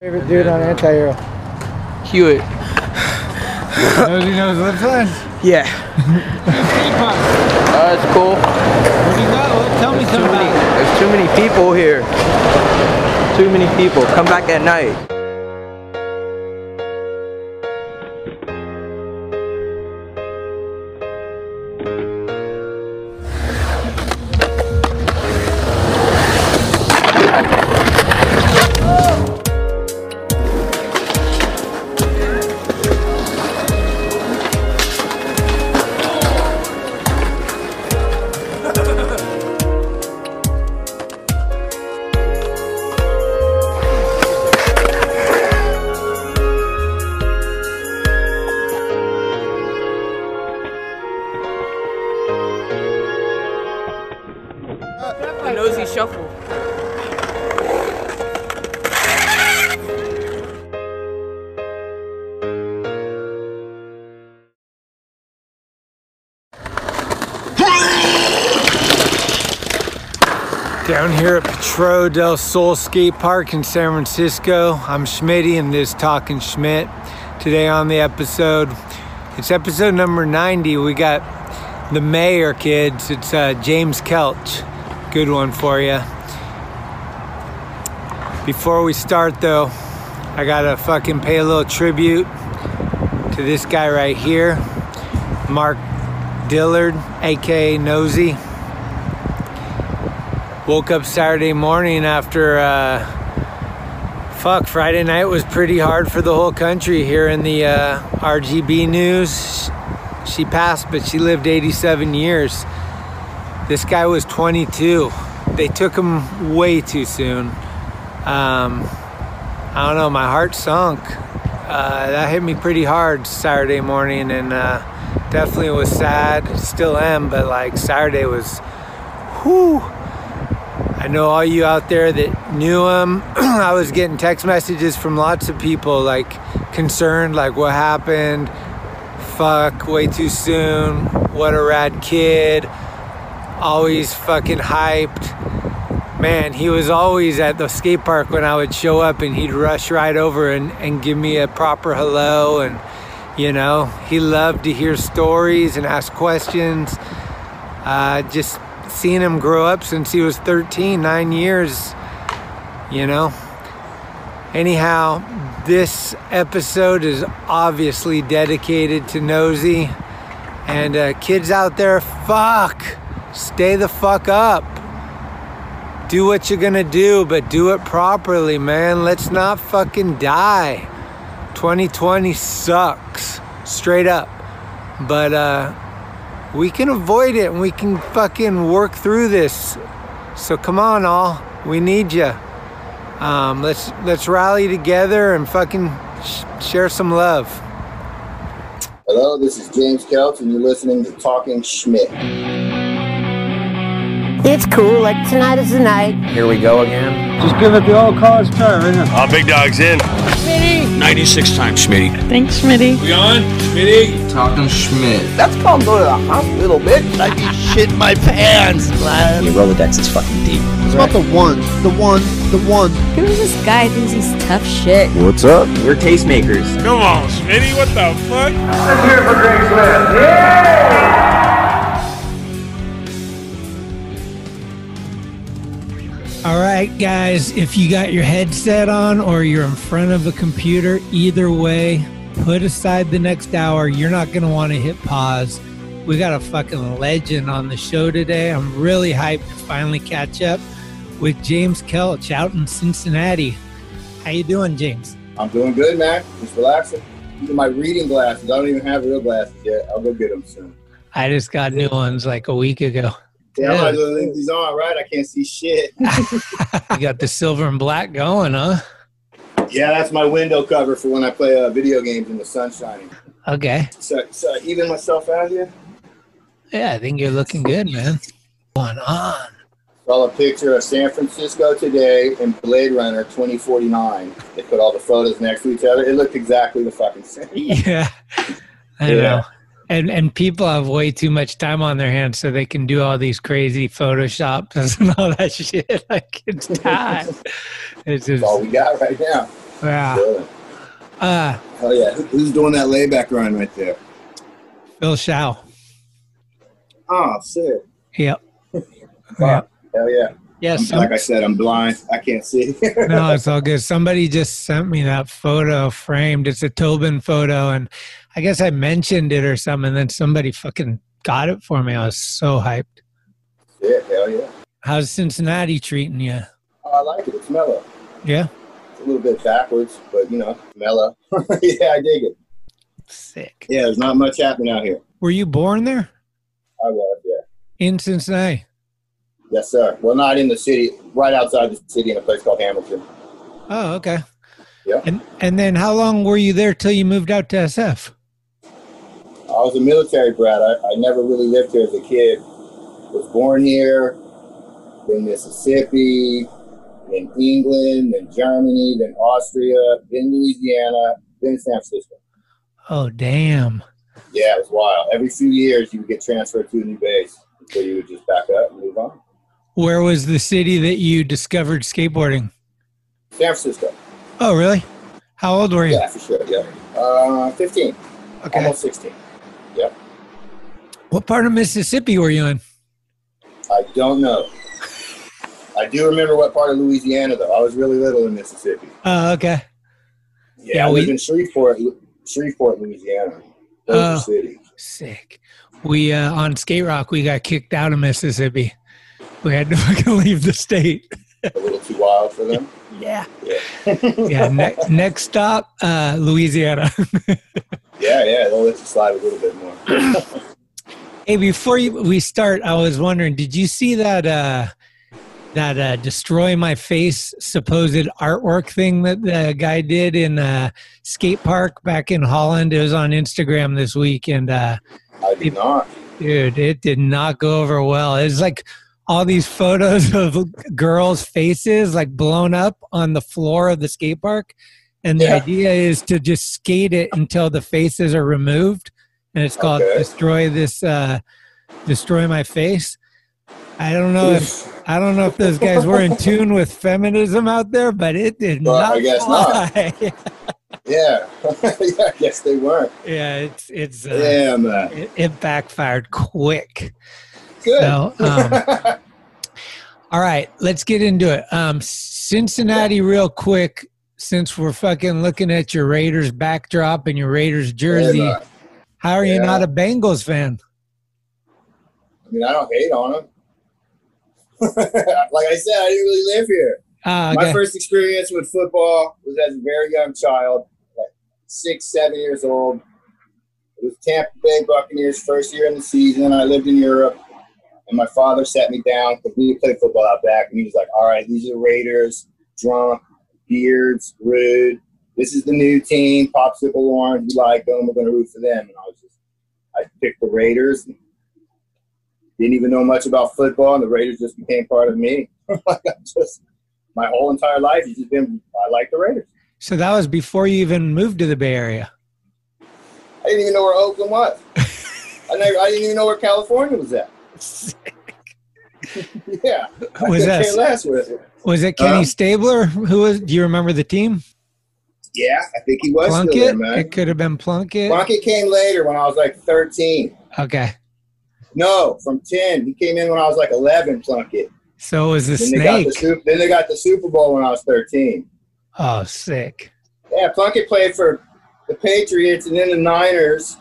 Favorite dude on anti-hero. Hewitt. knows he knows lip signs? Yeah. Uh, it's cool. Where'd you go? Tell me something many, there's too many people here. Too many people. Come back at night. Del Sol Skate Park in San Francisco, I'm Schmitty and this is Talking Schmidt. Today on the episode, it's episode number 90. We got the mayor kids. It's uh, James Kelch. Good one for you. Before we start though, I gotta fucking pay a little tribute to this guy right here, Mark Dillard, aka Nosy. Woke up Saturday morning after, uh, fuck, Friday night was pretty hard for the whole country here in the uh, RGB news. She passed, but she lived 87 years. This guy was 22. They took him way too soon. Um, I don't know, my heart sunk. Uh, that hit me pretty hard Saturday morning and uh, definitely was sad. Still am, but like Saturday was, whew. I know all you out there that knew him. I was getting text messages from lots of people like concerned, like what happened? Fuck, way too soon. What a rad kid. Always fucking hyped. Man, he was always at the skate park when I would show up and he'd rush right over and, and give me a proper hello. And, you know, he loved to hear stories and ask questions. Uh, just seeing him grow up since he was 13, nine years, you know. Anyhow, this episode is obviously dedicated to Nosy. And uh, kids out there, fuck, stay the fuck up. Do what you're gonna do, but do it properly, man. Let's not fucking die. 2020 sucks, straight up. But uh, we can avoid it and we can fucking work through this. So come on, all. We need you. Um, let's let's rally together and fucking sh- share some love. Hello, this is James Kelch, and you're listening to Talking Schmidt. It's cool. Like tonight is the night. Here we go again. Just give it the old college try, right now. Uh, big dog's in. 96 times, Schmitty. Thanks, Smitty. We on? Schmitty? Talking Schmidt. That's called go to the hospital, bitch. I be shit my pants. man. Your Rolodex is fucking deep. It's about the one, the one, the one. Who's this guy thinks he's tough shit? What's up? We're tastemakers. Come on, Schmitty. What the fuck? All right, guys, if you got your headset on or you're in front of a computer, either way, put aside the next hour. You're not going to want to hit pause. We got a fucking legend on the show today. I'm really hyped to finally catch up with James Kelch out in Cincinnati. How you doing, James? I'm doing good, Mac. Just relaxing. These are my reading glasses. I don't even have real glasses yet. I'll go get them soon. I just got new ones like a week ago. Yeah, I might leave these on, right? I can't see shit. You got the silver and black going, huh? yeah, that's my window cover for when I play uh, video games and the sun's shining. Okay. So, so I even myself out here. Yeah, I think you're looking good, man. Going on. Saw a picture of San Francisco today in Blade Runner 2049. They put all the photos next to each other. It looked exactly the fucking same. Yeah. I Yeah. know. And and people have way too much time on their hands so they can do all these crazy photoshops and all that shit. Like it's time. It's That's just all we got right now. Yeah. Chilling. Uh, Hell yeah. Who- Who's doing that layback run right there? Phil Shaw. Oh, sick. Yep. Wow. Hell yeah. Yes. like I said, I'm blind. I can't see. no, it's all good. Somebody just sent me that photo framed. It's a Tobin photo, and I guess I mentioned it or something. And then somebody fucking got it for me. I was so hyped. Sick. Hell yeah. How's Cincinnati treating you? Oh, I like it. It's mellow. Yeah, It's a little bit backwards, but you know, mellow. yeah, I dig it. sick. Yeah, there's not much happening out here. Were you born there I was, yeah. in Cincinnati? Yes, sir. Well, not in the city, right outside the city in a place called Hamilton. Oh, okay. Yeah. And and then how long were you there till you moved out to SF? I was a military brat. I, I never really lived here as a kid. Was born here, then Mississippi, then England, then Germany, then Austria, then Louisiana, then San Francisco. Oh, damn. Yeah, it was wild. Every few years, you would get transferred to a new base. So you would just back up and move on. Where was the city that you discovered skateboarding? San Francisco. Oh, really? How old were you? Yeah, for sure. Yeah. Uh, 15. Okay. Almost 16. Yep. What part of Mississippi were you in? I don't know. I do remember what part of Louisiana, though. I was really little in Mississippi. Oh, okay. Yeah, Yeah, I lived we- in Shreveport, Shreveport, Louisiana. Oh. City. Sick. We uh, on Skate Rock, we got kicked out of Mississippi. We had to fucking leave the state. A little too wild for them. Yeah. Yeah. Yeah. Ne- next stop, uh, Louisiana. Yeah, yeah, they'll let you slide a little bit more. hey, before you, we start, I was wondering, did you see that uh, that uh, destroy my face supposed artwork thing that the guy did in uh, skate park back in Holland? It was on Instagram this week, and uh, I did not. Dude, it did not go over well. It's like all these photos of girls' faces like blown up on the floor of the skate park. And the Yeah. idea is to just skate it until the faces are removed. And it's called Okay. Destroy This uh Destroy My Face. I don't know if I don't know if those guys were in tune with feminism out there, but it did Well, not I guess not. Yeah. yeah, I guess they weren't. yeah, it's it's uh, Yeah, man. it, it backfired quick. Good. So, um, all right, let's get into it. Um, Cincinnati, real quick, since we're fucking looking at your Raiders backdrop and your Raiders jersey, Yeah, how are you not a Bengals fan? I mean, I don't hate on them. like I said, I didn't really live here. Ah, My first experience with football was as a very young child, like six, seven years old. It was Tampa Bay Buccaneers' first year in the season. I lived in Europe, and my father sat me down because we played football out back, and he was like, "All right, these are the Raiders, drunk, beards, rude. This is the new team, popsicle orange. We like them. We're going to root for them." And I was just, I picked the Raiders. Didn't even know much about football, and the Raiders just became part of me. like I just my whole entire life has just been I like the Raiders. So that was before you even moved to the Bay Area. I didn't even know where Oakland was. I never, I didn't even know where California was at. yeah, Was that-. Was it Kenny Huh? Stabler? Who was? Do you remember the team? Yeah, I think he was there, Plunkett. man. It could have been Plunkett. Plunkett came later when I was like 13. Okay, No, from 10. He came in when I was like 11. Plunkett. so it was the Then they got the snake. Super, then they got the Super Bowl when I was 13. Oh, sick. Yeah, Plunkett played for the Patriots and then the Niners.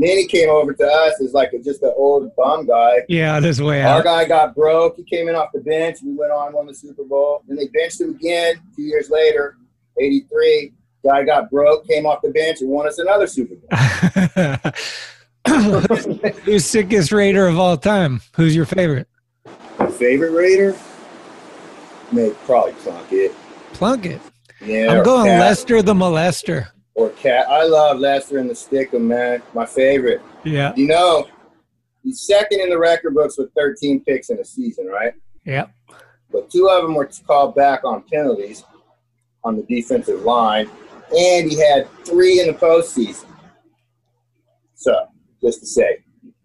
Then he came over to us as like a, just an old bum guy. Yeah, on his way Our out. guy got broke. He came in off the bench. We went on, won the Super Bowl. Then they benched him again two years later, 83. Guy got broke, came off the bench, and won us another Super Bowl. Who's sickest Raider of all time? Who's your favorite? Favorite Raider? Maybe probably Plunkett. Plunkett. Yeah, I'm going Cat, Lester the molester. Or Cat. I love Lester and the Stickum, man. My favorite. Yeah. You know, he's second in the record books with 13 picks in a season, right? Yep. but two of them were called back on penalties on the defensive line, and he had three in the postseason. So, just to say,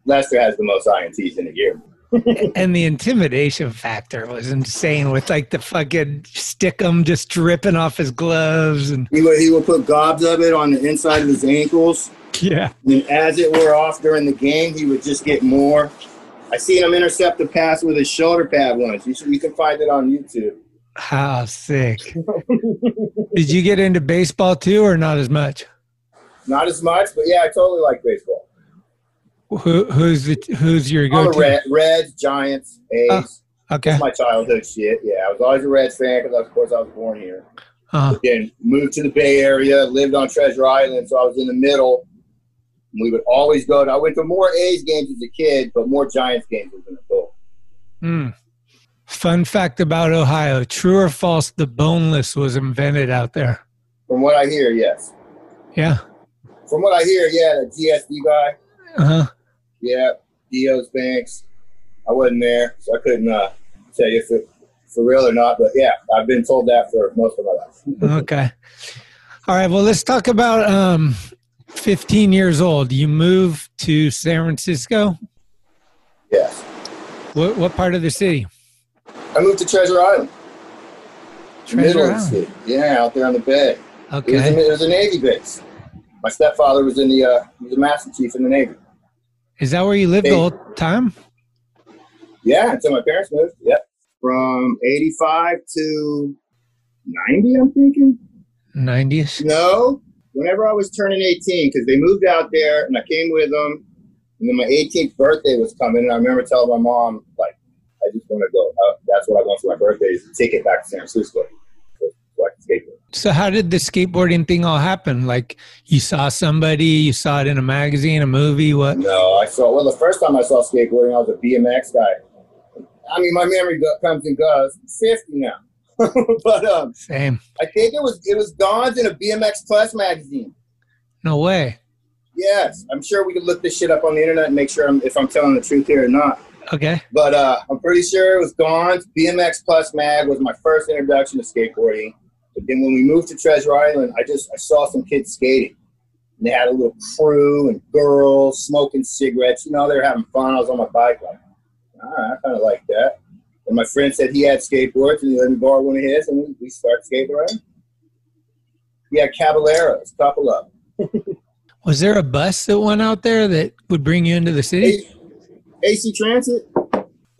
Lester has the most INTs in a year. And the intimidation factor was insane with like the fucking stickum just dripping off his gloves and He would he would put gobs of it on the inside of his ankles. yeah. And as it wore off during the game, he would just get more. I seen him intercept a pass with his shoulder pad once. You, should, you can find it on YouTube. How sick. Did you get into baseball too or not as much? Not as much, but yeah, I totally like baseball. Who, who's the who's your I'm a go-to? Red, Reds, Giants, A's. Oh, okay. That's my childhood shit. Yeah, I was always a Reds fan because, of course, I was born here. Uh, Then moved to the Bay Area, lived on Treasure Island, so I was in the middle. We would always go to. I went to more A's games as a kid, but more Giants games as an adult. hmm. Fun fact about Ohio: True or false? The boneless was invented out there. From what I hear, yes. Yeah. From what I hear, yeah, the GSD guy, Uh huh. Yeah, Dio's Banks. I wasn't there, so I couldn't uh, tell you if it for real or not. But yeah, I've been told that for most of my life. Okay. All right. Well, let's talk about um, 15 years old. You moved to San Francisco. Yes, What what part of the city? I moved to Treasure Island, Treasure middle Island. city. Yeah, out there on the bay. It was, a, Okay. it was a Navy base. My stepfather was in the uh, he was a master chief in the Navy. Is that where you lived the whole time? Yeah, until my parents moved. Yep, from '85 to '90, I'm thinking. 90s. No, whenever I was turning 18, because they moved out there and I came with them. And then my 18th birthday was coming, and I remember telling my mom, like, I just want to go. Uh, that's what I want for my birthday is a ticket back to San Francisco so, so I can skateboard. So how did the skateboarding thing all happen? Like you saw somebody, you saw it in a magazine, a movie, what? No, I saw, well, the first time I saw skateboarding, I was a BMX guy. I mean, my memory comes and goes. I'm 50 now. but um, Same. I think it was it was Gonz in a BMX Plus magazine. No way. Yes, I'm sure we could look this shit up on the internet and make sure I'm, if I'm telling the truth here or not. Okay. But uh, I'm pretty sure it was Gonz's BMX Plus mag was my first introduction to skateboarding. Then when we moved to Treasure Island, I just I saw some kids skating. And they had a little crew and girls smoking cigarettes. You know, they were having fun. I was on my bike, like, all right, I kind of like that. And my friend said he had skateboards and he let me borrow one of his, and we, we started skateboarding. He had Caballeros, couple of them. Was there a bus that went out there that would bring you into the city? A- AC Transit.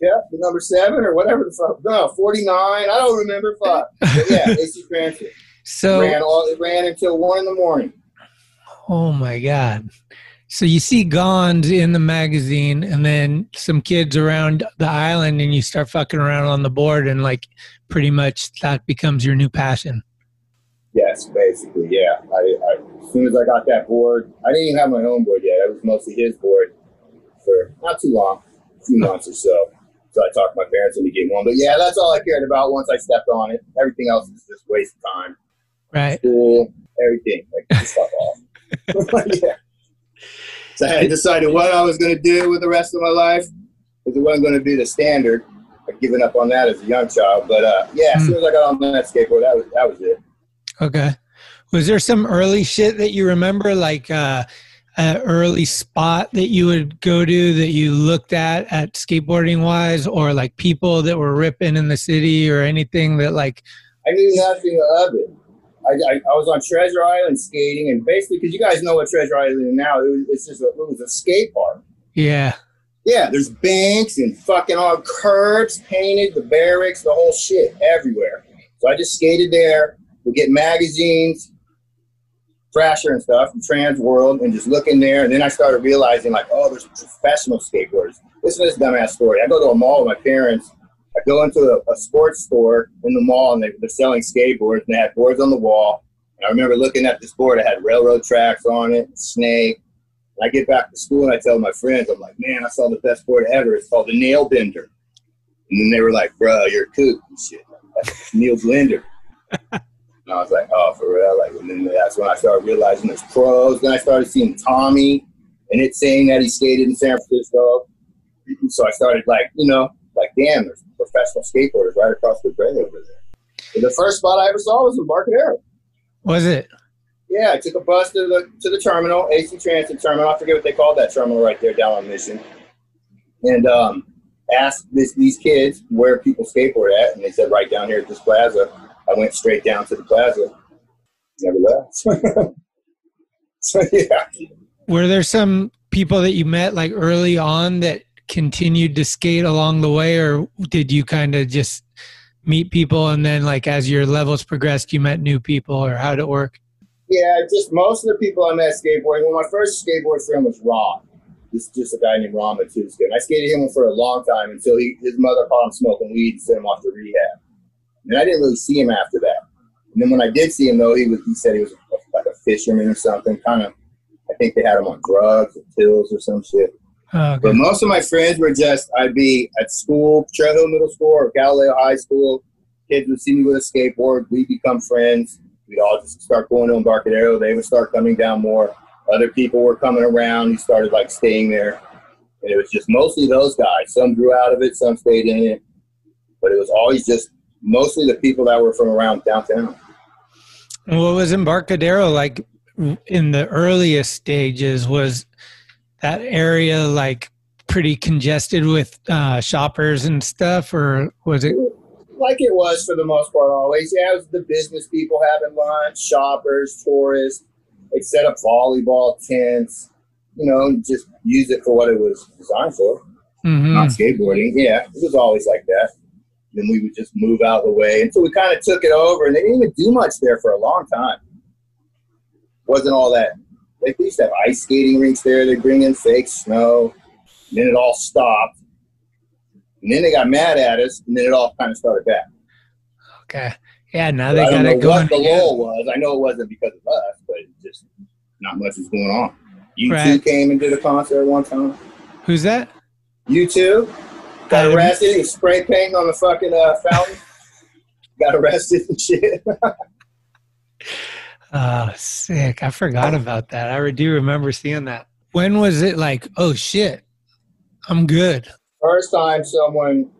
Yeah, the number seven or whatever the fuck. No, 49. I don't remember. Fuck. But yeah, AC Transit. So, ran all, it ran until one in the morning. oh my God. So you see Gonz in the magazine and then some kids around the island and you start fucking around on the board and like pretty much that becomes your new passion. Yes, basically, yeah. I, I, as soon as I got that board, I didn't even have my own board yet. It was mostly his board for not too long, a few months or so. So I talked to my parents into getting one. But yeah, that's all I cared about once I stepped on it. Everything else is just waste of time. Right. School, everything. Like, just fuck off. yeah. So I had decided what I was going to do with the rest of my life because it wasn't going to be the standard. I'd given up on that as a young child. But uh, yeah, as soon as I got on that skateboard, that was, that was it. Okay. Was there some early shit that you remember, like uh, an early spot that you would go to that you looked at at skateboarding wise, or like people that were ripping in the city, or anything that like? I knew nothing of it. I, I, I was on Treasure Island skating, and basically, because you guys know what Treasure Island is now, it was, it's just a, it was a skate park. Yeah. Yeah, there's banks and fucking all curbs painted, the barracks, the whole shit everywhere. So I just skated there. We get magazines, Thrasher and stuff, from Trans World, and just look in there. And then I started realizing, like, oh, there's professional skateboarders. Listen to this dumbass story. I go to a mall with my parents. I go into a, a sports store in the mall, and they, they're selling skateboards, and they had boards on the wall. And I remember looking at this board. It had railroad tracks on it, snake. And I get back to school, and I tell my friends, I'm like, man, I saw the best board ever. It's called the Nail Bender. And then they were like, bro, you're a kook and shit. That's Neil Blender. And I was like, oh, for real? Like, and then that's when I started realizing there's pros. Then I started seeing Tommy and it saying that he skated in San Francisco. So I started like, you know, like, damn, there's professional skateboarders right across the bay over there. And the first spot I ever saw was Embarcadero. Was it? Yeah, I took a bus to the to the terminal, AC Transit terminal. I forget what they called that terminal right there down on Mission. And um, asked this, these kids where people skateboard at, and they said right down here at this plaza. I went straight down to the plaza. Never left. so yeah, Were there some people that you met like early on that continued to skate along the way, or did you kind of just meet people and then like as your levels progressed, you met new people, or how did it work? yeah. Just most of the people I met skateboarding. Well, my first skateboard friend was Ron. This just a guy named Ron Matuska. And I skated him for a long time until he, his mother caught him smoking weed and sent him off to rehab. And I didn't really see him after that. And then when I did see him, though, he was he said he was like a fisherman or something. Kind of, I think they had him on drugs or pills or some shit. Oh, But most of my friends were just I'd be at school, Trail Hill Middle School or Galileo High School. Kids would see me with a skateboard. We'd become friends. We'd all just start going to Embarcadero. They would start coming down more. Other people were coming around. You started like staying there. And it was just mostly those guys. Some grew out of it, some stayed in it. But it was always just mostly the people that were from around downtown. And What was Embarcadero like in the earliest stages? Was that area like pretty congested with uh, shoppers and stuff, or was it? like it was for the most part always. Yeah, it was the business people having lunch, shoppers, tourists. They set up volleyball tents, you know, just use it for what it was designed for. Mhm. Not skateboarding. Yeah, it was always like that. Then we would just move out of the way until we kind of took it over, and they didn't even do much there for a long time. Wasn't all that. Like they used to have ice skating rinks there. They bring in fake snow. And then it all stopped. And then they got mad at us, and then it all kind of started back. Okay. Yeah. Now they got it going. what the again. lull was. I know it wasn't because of us, but just not much was going on. U2 came and did a concert one time. Who's that? U2 got arrested. He was spray painting on the fucking uh, fountain. got arrested and shit. Oh, sick. I forgot about that. I do remember seeing that. When was it like, oh shit, I'm good? First time someone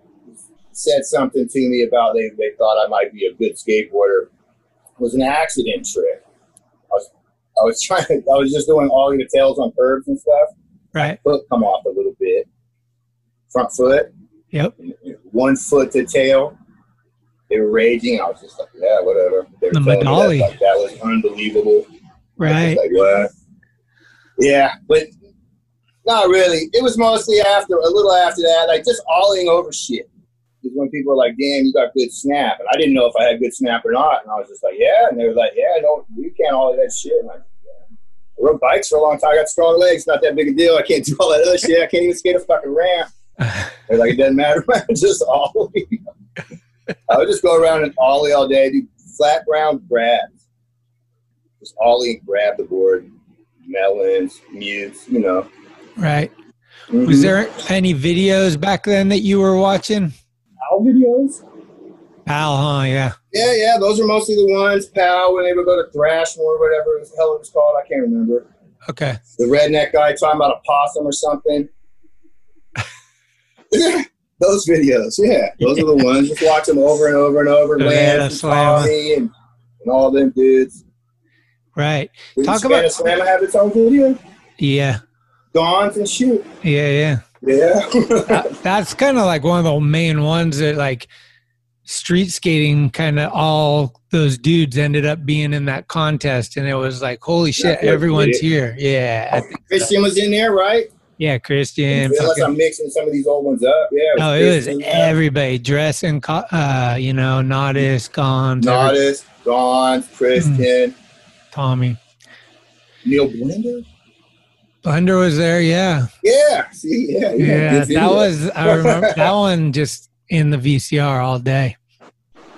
said something to me about they, they thought I might be a good skateboarder was an accident trick. I was I was trying to, I was just doing all the tails on curbs and stuff. Right. Foot come off a little bit. Front foot. Yep. one foot to tail. They were raging. I was just like, yeah, whatever. They were The telling me Madali. That, like, that was unbelievable. I was Right. like, what? Yeah, but not really. It was mostly after, a little after that, like just ollieing over shit. Because when people were like, damn, you got good snap. And I didn't know if I had good snap or not. And I was just like, yeah. And they were like, yeah, no, we can't ollie that shit. And I, yeah. I rode bikes for a long time. I got strong legs. Not that big a deal. I can't do all that other shit. I can't even skate a fucking ramp. They're like, it doesn't matter. Just ollie. I would just go around and ollie all day, do flat ground grabs. Just ollie and grab the board, melons, mutes, you know. right. Was Mhm. there any videos back then that you were watching? Powell videos? Powell, huh? Yeah. Yeah, yeah, those are mostly the ones. Powell, when they would go to Thrashmore, or whatever the hell it was called, I can't remember. Okay. The redneck guy talking about a possum or something. those videos, yeah, those are the ones. Just watch them over and over and over. Lance and Tommy and, and all them dudes. Right. Did Talk about- Slammer have its own video? Yeah. Gonz and shoot. Yeah. Yeah. Yeah. That- that's kind of like one of the main ones that like street skating kind of all those dudes ended up being in that contest and it was like holy shit everyone's here yeah I oh, think- Christian was in there, right? Yeah christian Unless I'm mixing some of these old ones up. Yeah. no it was Christian, everybody dressing uh you know Natas, every- Natas, Gonz, Christian, Tommy Neil Blender. Blender was there yeah Yeah. See, yeah. yeah, yeah that was I remember that one just in the VCR all day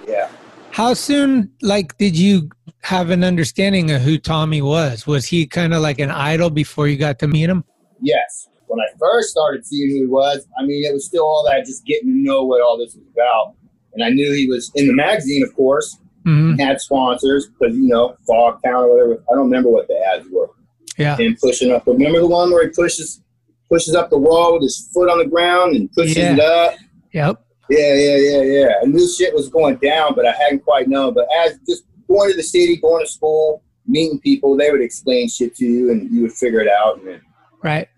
Yeah. How soon, like, did you have an understanding of who Tommy was? Was he kind of like an idol before you got to meet him? Yes. When I first started seeing who he was, I mean, it was still all that just getting to know what all this was about. And I knew he was in the magazine, of course, hmm had sponsors because, you know, Fog Town or whatever. I don't remember what the ads were. Yeah. And pushing up. Remember the one where he pushes pushes up the wall with his foot on the ground and pushes Yeah. it up? Yep. Yeah, yeah, yeah, yeah. I knew shit was going down, but I hadn't quite known. But as just going to the city, going to school, meeting people, they would explain shit to you, and you would figure it out. And then, Right.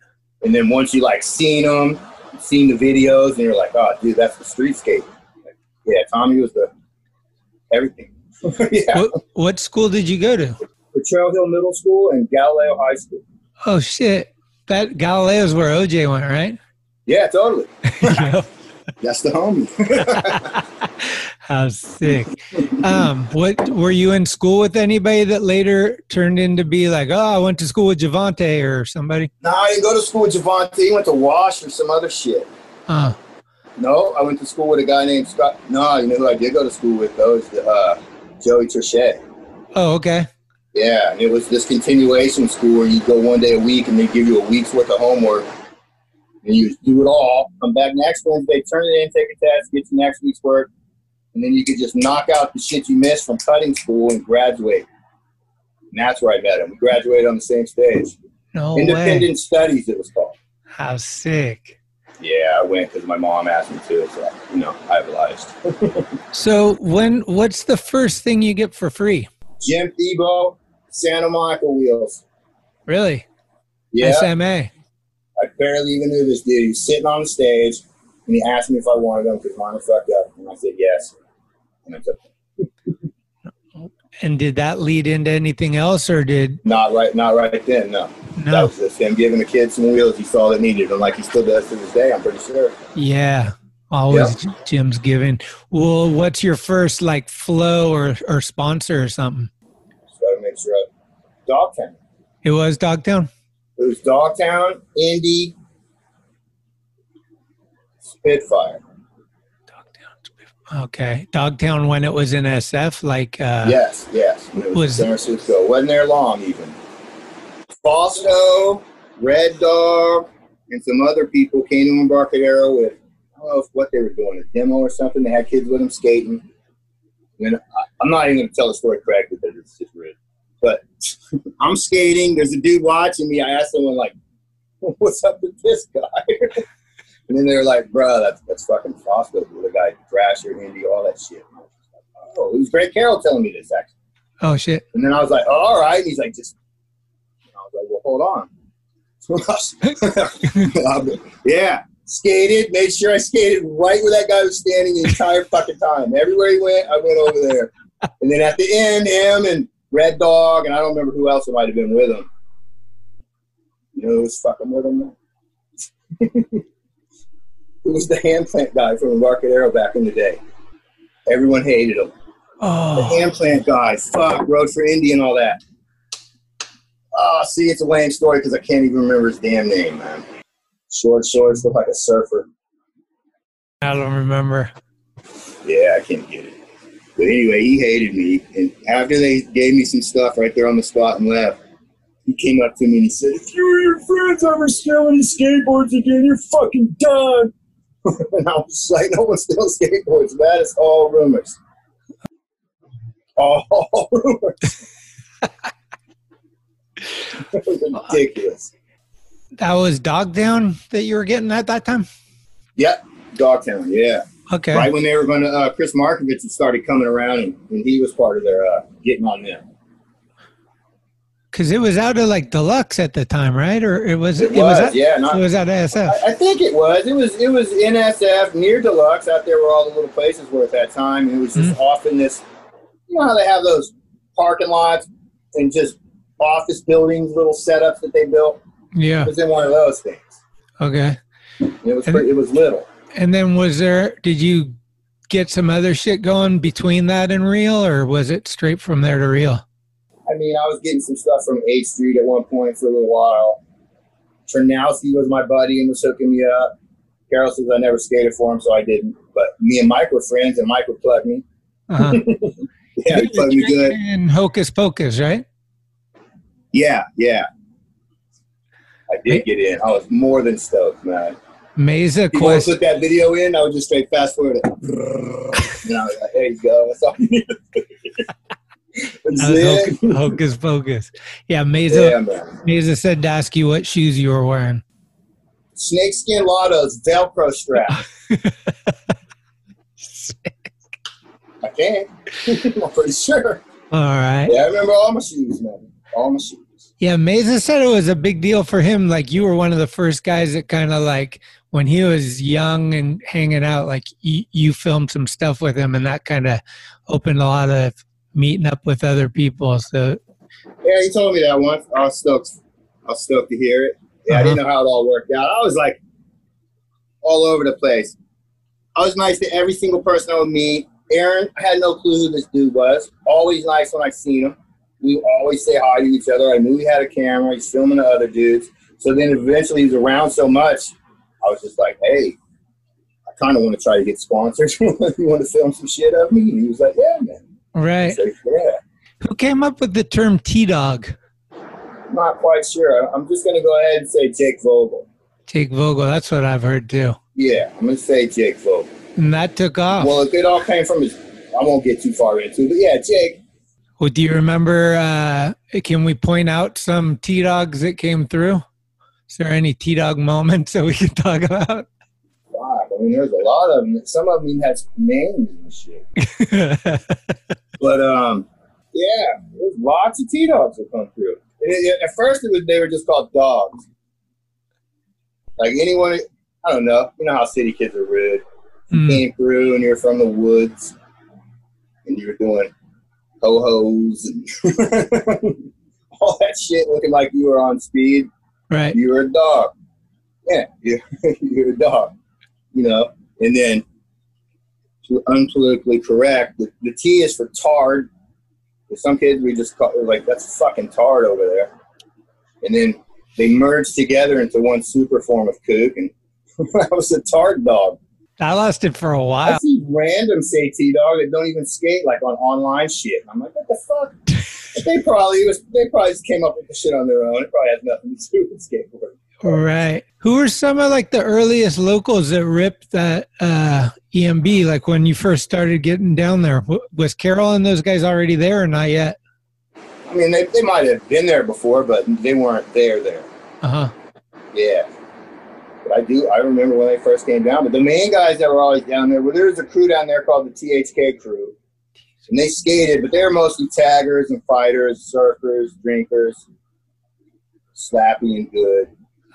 and then once you like seen them, seen the videos and you're like, oh, dude, that's the street skate. Like, yeah, Tommy was the everything. yeah. What, what school did you go to? Trail Hill Middle School and Galileo High School. Oh shit, that Galileo's where OJ went, right? Yeah, totally. That's the homie. How sick. Um, what were you in school with anybody that later turned into be like, oh, I went to school with Jovontae or somebody? no, I didn't go to school with Jovontae. He went to Wash or some other shit. Uh, No, I went to school with a guy named Scott. No, you know who I did go to school with though is the, uh, Joey Tershay. oh, okay. Yeah, it was this continuation school where you go one day a week and they give you a week's worth of homework. And you just do it all. Come back next Wednesday, turn it in, take a test, get your next week's work, and then you could just knock out the shit you missed from cutting school and graduate. And that's where I met him. We graduated on the same stage. No Independent way. Studies, it was called. How sick. Yeah, I went because my mom asked me to. So, you know, I obliged. So when what's the first thing you get for free? Jim Thiebaud, Santa Monica Wheels. Really? Yeah. SMA. I barely even knew this dude. He was sitting on the stage, and he asked me if I wanted him because mine fucked up, and I said yes. And I took them. And did that lead into anything else or did Not right, not right then. No, that was just him giving the kid some wheels he saw that needed them, like he still does to this day. I'm pretty sure. Yeah. Always Jim's giving. Well, what's your first like flow or, or sponsor or something? Just gotta make sure. Dogtown. It was Dogtown? It was Dogtown, Indy, Spitfire. Dogtown. Okay. Dogtown when it was in SF, like uh yes, yes. It was, was- San Francisco. Wasn't there long even. Fausto, Red Dog, and some other people came to Embarcadero with I don't know if what they were doing, a demo or something. They had kids with them skating. And I, I'm not even going to tell the story correctly because it's just rude. But I'm skating. There's a dude watching me. I asked someone like, "What's up with this guy?" and then they're like, "Bro, that's that's fucking Fausto, the guy Thrasher, Indy, all that shit." And I was just like, oh, it was Greg Carroll telling me this actually. oh shit. And then I was like, oh, all right. And he's like, just, and I was like, well, hold on. yeah, skated, made sure I skated right where that guy was standing the entire fucking time. Everywhere he went, I went over there. And then at the end, him and Red Dog, and I don't remember who else might have been with him. You know who was fucking with him? it was the hand plant guy from Embarcadero back in the day. Everyone hated him. The Oh hand plant guy, fuck, rode for Indy and all that. Oh, see, it's a lame story because I can't even remember his damn name, man. Short shorts, look like a surfer. I don't remember. Yeah, I can't get it. But anyway, he hated me. And after they gave me some stuff right there on the spot and left, he came up to me and he said, If you or your friends ever steal any skateboards again, you're fucking done. and I was like, No one steals skateboards. That is all rumors. All rumors. it was ridiculous. That was Dogtown that you were getting at that time? Yep, Dogtown, yeah. Okay. Right when they were going to, uh, Chris Markovich started coming around and, and he was part of their uh, getting on them. Because it was out of like deluxe at the time, right? Or it was It it was, was, yeah, not- it was out of SF. I, I think it was. It was it was NSF near Deluxe out there where all the little places were at that time. And it was just off in this you know how they have those parking lots and just office buildings, little setups that they built? Yeah. It was in one of those things. Okay. It was pretty, it was little. And then was there? Did you get some other shit going between that and real, or was it straight from there to real? I mean, I was getting some stuff from H-Street at one point for a little while. Ternasky was my buddy and was hooking me up. Carroll says I never skated for him, so I didn't. But me and Mike were friends, and Mike would plug me. Uh-huh. Yeah, he plugged me good. And Hocus Pocus, right? Yeah, yeah. I did get in. I was more than stoked, man. Meza If you want to Quest. put that video in, I would just straight fast forward it. Like, there you go. That's all you need. Hocus, Hocus Pocus. Yeah, Meza. Yeah, man. Meza said to ask you what shoes you were wearing. Snakeskin Lotto's Velcro strap. I can. I'm pretty sure. All right. Yeah, I remember all my shoes, man. All my shoes. Yeah, Meza said it was a big deal for him. Like you were one of the first guys that kind of like when he was young and hanging out, like you, you filmed some stuff with him, and that kind of opened a lot of meeting up with other people. So Yeah, he told me that once. I was stoked. I was stoked to hear it. Yeah, I didn't uh-huh. know how it all worked out. I was like all over the place. I was nice to every single person I would meet. Aaron I had no clue who this dude was. Always nice when I seen him. We always say hi to each other. I knew he had a camera. He's filming the other dudes. So then eventually he's around so much, I was just like, hey, I kind of want to try to get sponsors. you want to film some shit of me? And he was like, yeah, man. Right, yeah. who came up with the term T Dog? Not quite sure. I'm just going to go ahead and say Jake Vogel. Jake Vogel. That's what I've heard too, Yeah, I'm going to say Jake Vogel. and that took off. Well, if it all came from his, I won't get too far into it, but yeah, Jake. Well, do you remember? Uh, can we point out some T Dogs that came through? Is there any T Dog moments that we can talk about? Fuck, I mean, there's a lot of them. Some of them even had names and shit. But um, yeah, there's lots of T dogs that come through. It- it- at first, it was they were just called dogs. Like anyone, I don't know. You know how city kids are rude. You Mm, came through and you're from the woods, and you're doing ho hos and all that shit, looking like you were on speed. Right. you're a dog. Yeah, you're, you're a dog. You know, and then to unpolitically correct, the, the T is for tard. For some kids, we just call like that's fucking tard over there. And then they merged together into one super form of kook, and I was a tard dog. That lasted for a while. I see random say T dog that don't even skate like on online shit. I'm like, what the fuck? They probably was they probably just came up with the shit on their own. It probably has nothing to do with skateboarding. Right. Who were some of like the earliest locals that ripped that uh, EMB? Like when you first started getting down there, was Carroll and those guys already there or not yet? I mean, they, they might have been there before, but they weren't there there. Uh huh. Yeah. But I do, I remember when they first came down. But the main guys that were always down there, well, there was a crew down there called the THK crew. And they skated, but they were mostly taggers and fighters, surfers, drinkers, slappy and good.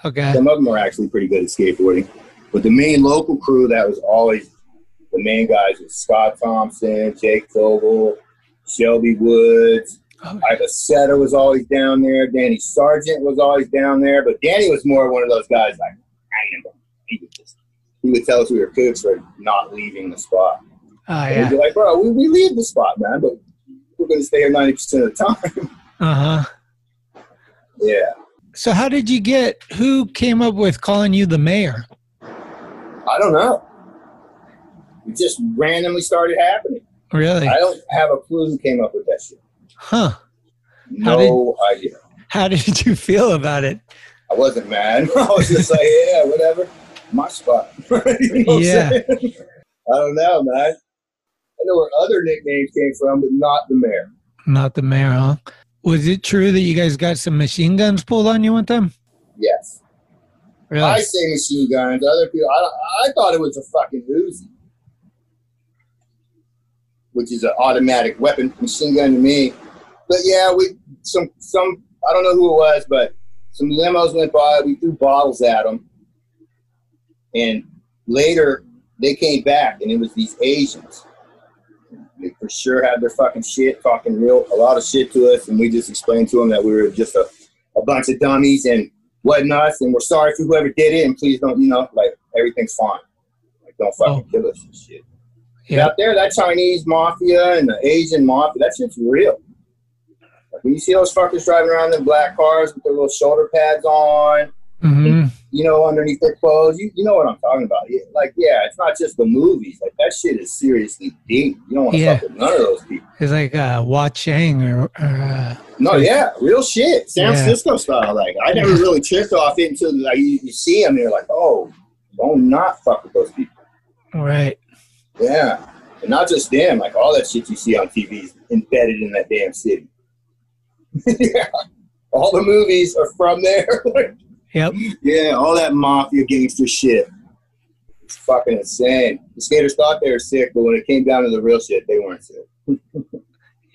Okay. Some of them are actually pretty good at skateboarding. But the main local crew that was always the main guys was Scott Thompson, Jake Vogel, Shelby Woods, Oh, Ida Seta was always down there. Danny Sargent was always down there. But Danny was more one of those guys like, I am. He would, just, he would tell us we were cooks for not leaving the spot. Oh, yeah. we'd be like, bro, we, we leave the spot, man, but we're going to stay here 90% of the time. Uh huh. yeah. So how did you get? Who came up with calling you the mayor? I don't know. It just randomly started happening. Really? I don't have a clue who came up with that shit. Huh? How No idea. How did you feel about it? I wasn't mad. I was just like, yeah, whatever. My spot. You know Yeah. I don't know, man. I know where other nicknames came from, but not the mayor. Not the mayor, huh? Was it true that you guys got some machine guns pulled on you one time? Yes. Really? I say machine guns. Other people, I, I thought it was a fucking Uzi, which is an automatic weapon, machine gun to me. But yeah, we some some I don't know who it was, but some limos went by. We threw bottles at them, and later they came back, and it was these Asians. They for sure had their fucking shit, talking real a lot of shit to us, and we just explained to them that we were just a, a bunch of dummies and whatnot, and we're sorry for whoever did it, and please don't, you know, like everything's fine. Like don't fucking Oh. kill us and shit. Yeah. Out there, that Chinese mafia and the Asian mafia, that shit's real. When you see those fuckers driving around in black cars with their little shoulder pads on, hmm you know, underneath their clothes, you, you know what I'm talking about. Like, yeah, it's not just the movies. Like that shit is seriously deep. You don't want to Yeah. fuck with none of those people. It's like uh, Wah Ching or, or uh, No, yeah, real shit, San Yeah. Francisco style. Like I never really tripped off it until like you, you see them, you're like, oh, don't not fuck with those people. right. Yeah, and not just them. Like all that shit you see on TV is embedded in that damn city. Yeah, all the movies are from there. Yep. yeah, all that mafia gangster shit. It's fucking insane. The skaters thought they were sick, but when it came down to the real shit, they weren't sick.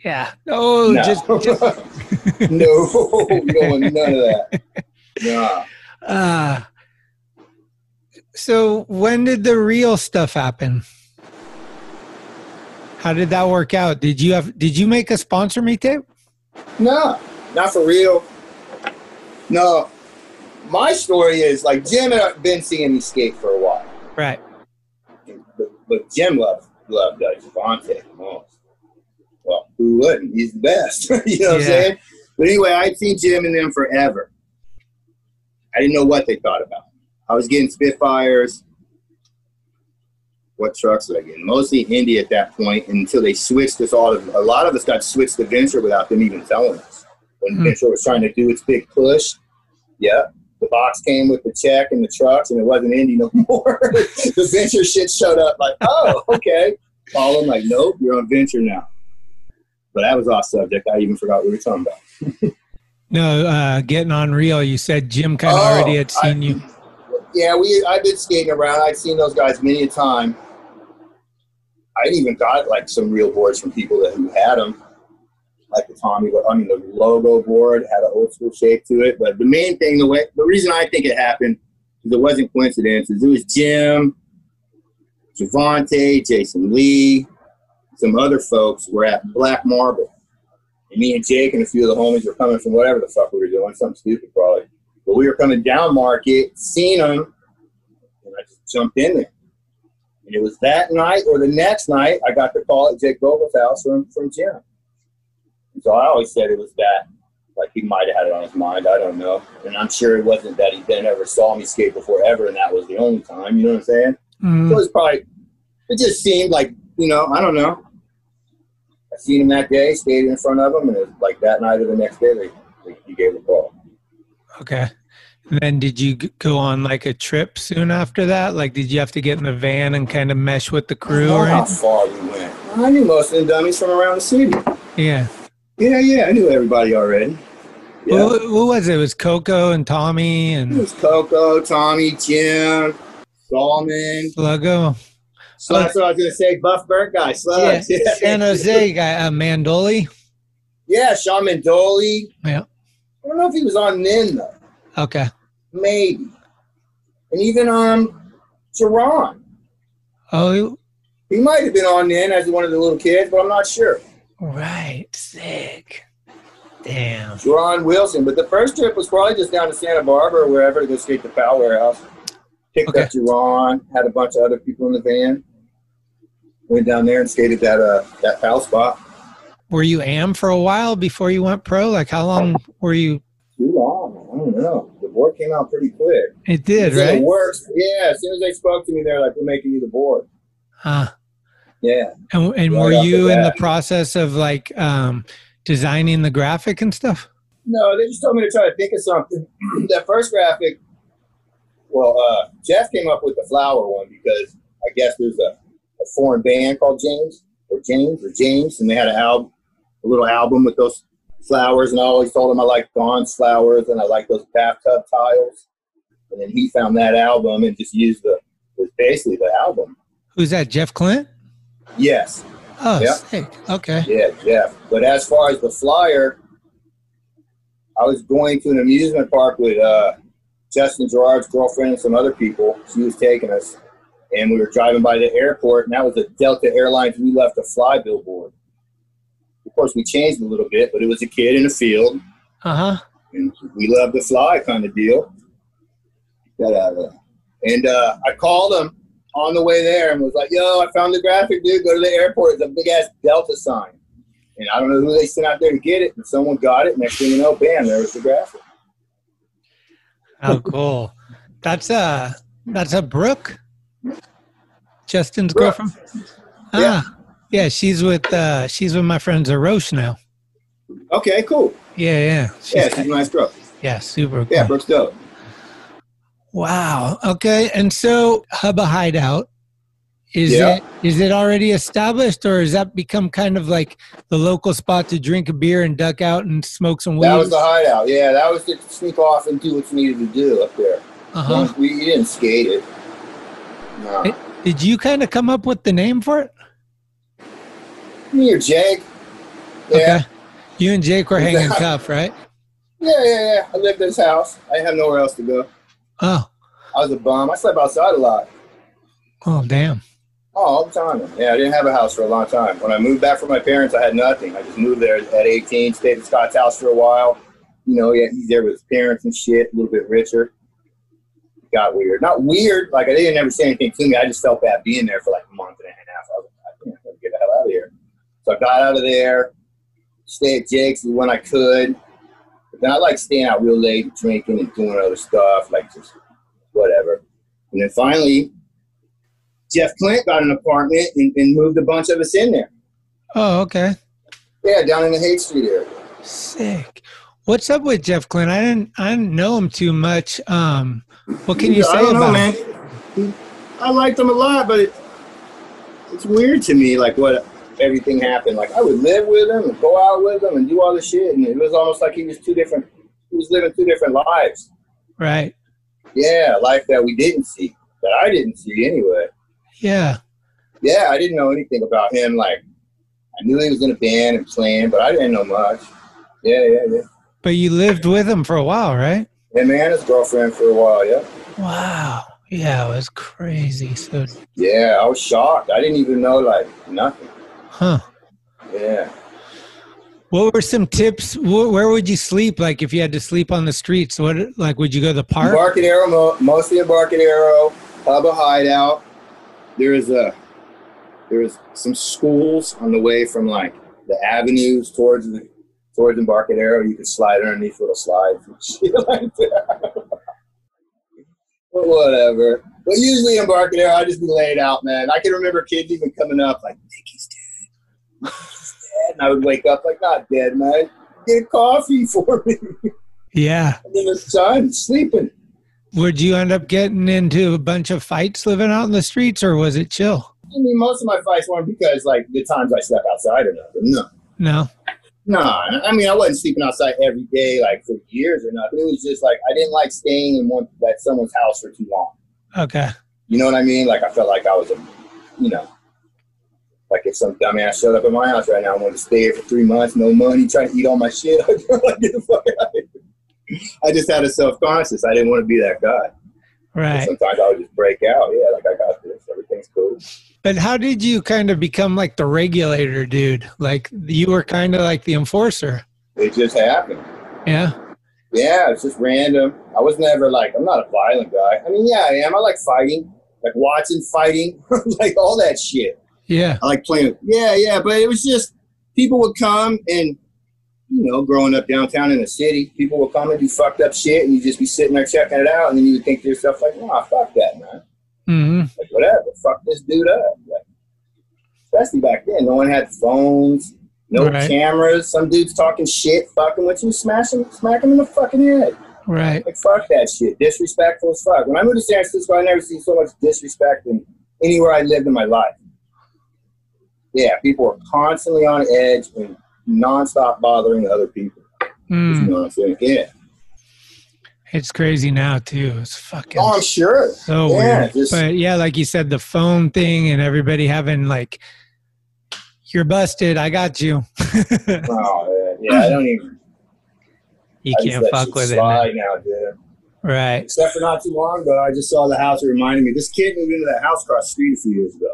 Yeah. Oh, no. just, just no, we don't want none of that. Nah. uh, so when did the real stuff happen? How did that work out? Did you have did you make a sponsor me tape? No, not for real. No, my story is like Jim had been seeing me skate for a while, Right. but, but Jim loved loved uh, Jovontae most. Well, who wouldn't? He's the best. you know what I'm saying? But anyway, I'd seen Jim and them forever. I didn't know what they thought about. I was getting Spitfires. What trucks did I get? Mostly Indy at that point until they switched us all. To, a lot of us got switched to Venture without them even telling us. When Hmm. Venture was trying to do its big push, yeah, the box came with the check and the trucks, and it wasn't Indy no more. the Venture shit showed up like, oh, okay. Call them like, nope, you're on Venture now. But that was off subject. I even forgot what we were talking about. No, uh, getting on real. You said Jim kind of Oh, already had I- seen you. Yeah, we. I've been skating around. I've seen those guys many a time. I even got like some real boards from people that who had them, like the Tommy. I mean, the logo board had an old school shape to it. But the main thing, the way, the reason I think it happened, is it wasn't coincidence. Is it was Jim, Jovontae, Jason Lee, some other folks were at Black Marble, and me and Jake and a few of the homies were coming from whatever the fuck we were doing, something stupid probably. But we were coming down market, seen them, and I just jumped in there. And it was that night or the next night I got the call at Jake Vogel's house from, from Jim. And so I always said it was that. Like he might have had it on his mind, I don't know. And I'm sure it wasn't that he then ever saw me skate before ever and that was the only time, you know what I'm saying? So Mm, it was probably, it just seemed like, you know, I don't know. I seen him that day, skated in front of him, and it was like that night or the next day, they, they, he gave the call. okay. And then did you go on like a trip soon after that? Like, did you have to get in the van and kind of mesh with the I crew don't or how far we went. I knew most of the dummies from around the city. Yeah. Yeah, yeah, I knew everybody already. Yeah. Who, who was it? It was Coco and Tommy and. It was Coco, Tommy, Jim, Solomon. Sluggo. So that's what I was gonna say. Buff Burnt guy, Yeah. Slugs. Yeah, San Jose guy, uh, Mandoli. yeah, Sean Mandoli. Yeah. I don't know if he was on then though. Okay. Maybe. And even um Jeron. Oh, He might have been on then as one of the little kids, but I'm not sure. right. Sick. Damn. Jeron Wilson. But the first trip was probably just down to Santa Barbara or wherever to go skate the Powell Warehouse. Picked Okay. up Jeron, had a bunch of other people in the van. Went down there and skated that uh that Powell spot. Were you am for a while before you went pro? Like, how long were you? Too long. I don't know. Board came out pretty quick. It did, right? It works. Yeah, as soon as they spoke to me, they're like, "We're making you the board." Uh, Yeah. and and Right were you in the process of like um, designing the graphic and stuff? No, they just told me to try to think of something. that first graphic, well, uh, Jeff came up with the flower one because I guess there's a, a foreign band called James or James or James, and they had an album, a little album with those flowers, and I always told him I like Dawn's flowers and I like those bathtub tiles. And then he found that album and just used the was basically the album. Who's that? Jeff Klindt? Yes, Oh, Yeah. sick. Okay. Yeah, Jeff. But as far as the flyer, I was going to an amusement park with uh, Justin Girard's girlfriend and some other people. She was taking us, and we were driving by the airport, and that was a Delta Airlines We Left a Fly billboard. Course, we changed a little bit, but it was a kid in a field, Uh huh. and we love to fly kind of deal. Got out of there. And uh, I called him on the way there and was like, yo, I found the graphic, dude. Go to the airport. It's a big ass Delta sign. And I don't know who they sent out there to get it. And someone got it. Next thing you know, bam, there was the graphic. Oh, cool. That's a that's a Brooke. Justin's Brooke. girlfriend. Ah, yeah. Yeah, she's with uh she's with my friend Zarosh now. Okay, cool. Yeah, yeah. She's Yeah, she's nice girl. yeah, super cool. Yeah, Brooks dope. Wow. Okay. And so Hubba Hideout, is Yeah. it is it already established or has that become kind of like the local spot to drink a beer and duck out and smoke some weed? That was the hideout. Yeah, that was to sneak off and do what you needed to do up there. uh-huh. We you didn't skate it. No. It- Did you kind of come up with the name for it? Me or Jake. Yeah. Okay. You and Jake were hanging tough, right? Yeah, yeah, yeah. I lived in his house. I didn't have nowhere else to go. Oh, I was a bum. I slept outside a lot. Oh damn. Oh, all the time. Yeah, I didn't have a house for a long time. When I moved back from my parents, I had nothing. I just moved there at 18, stayed at Scott's house for a while. You know, yeah, he's there with his parents and shit, a little bit richer. It got weird. Not weird, like I didn't ever say anything to me. I just felt bad being there for like a month and a half. I was like, I can't get the hell out of here. So I got out of there, stayed at Jake's when I could. But then I like staying out real late, drinking and doing other stuff, like just whatever. And then finally, Jeff Klindt got an apartment and, and moved a bunch of us in there. Oh, okay. Yeah, down in the Haight Street area. Sick. What's up with Jeff Klindt? I didn't I didn't know him too much. Um what can you I say don't know, about man. him? I liked him a lot, but it, it's weird to me, like what everything happened. Like I would live with him and go out with him and do all this shit, and it was almost like he was two different. He was living two different lives. Right. Yeah, life that we didn't see, that I didn't see anyway. Yeah. Yeah, I didn't know anything about him. Like I knew he was in a band and playing, but I didn't know much. Yeah, yeah, yeah. But you lived with him for a while, right? Yeah, man, his girlfriend for a while. Yeah. Wow. Yeah, it was crazy. So Yeah, I was shocked. I didn't even know like nothing. Huh. Yeah. What were some tips? Where would you sleep? Like if you had to sleep on the streets, what like would you go to the park? Embarcadero, mo- mostly Embarcadero, Hubba Hideout. There's a there's some schools on the way from like the avenues towards the towards Embarcadero. You could slide underneath little slides and shit like that. but whatever. But usually Embarcadero, I just be laid out, man. I can remember kids even coming up like, Nicky's dead. Nicky's dead. And I would wake up like, not dead, man. Get a coffee for me. Yeah. and then the sun sleeping. Would you end up getting into a bunch of fights living out in the streets, or was it chill? I mean, most of my fights weren't because like the times I slept outside or nothing. No, No. no. I mean, I wasn't sleeping outside every day like for years or nothing. It was just like I didn't like staying in one at someone's house for too long. Okay. You know what I mean? Like I felt like I was a, you know, like if some dumbass showed up at my house right now and wanted to stay here for three months, no money, trying to eat all my shit, like, get the fuck out. I just had a self conscious. I didn't want to be that guy. Right. Sometimes I would just break out. Yeah, like I got this. Everything's cool. But how did you kind of become like the regulator dude? Like you were kind of like the enforcer. It just happened. Yeah. Yeah, it's just random. I was never like, I'm not a violent guy. I mean, yeah, I am. I like fighting, like watching fighting, like all that shit. Yeah. I like playing. Yeah, yeah, but it was just people would come and, you know, growing up downtown in the city, people would come and do fucked up shit, and you'd just be sitting there checking it out, and then you would think to yourself like, nah, fuck that, man. Mm-hmm. Like whatever, fuck this dude up. Like, especially back then, no one had phones, no Right. cameras. Some dudes talking shit, fucking with you, smashing, smack him in the fucking head. Right. Like fuck that shit. Disrespectful as fuck. When I moved to San Francisco, I never seen so much disrespect in anywhere I lived in my life. Yeah, people are constantly on edge and nonstop bothering other people. You Mm. know what I'm saying? Yeah. It's crazy now too. It's fucking Oh, I'm sure. so yeah, weird. just- but yeah, like you said, the phone thing and everybody having like, you're busted. I got you. Oh, yeah, yeah, I don't even. you I can't fuck with it. slide now, dude. Right. Except for not too long ago, I just saw the house. It reminded me. This kid moved into that house across the street a few years ago.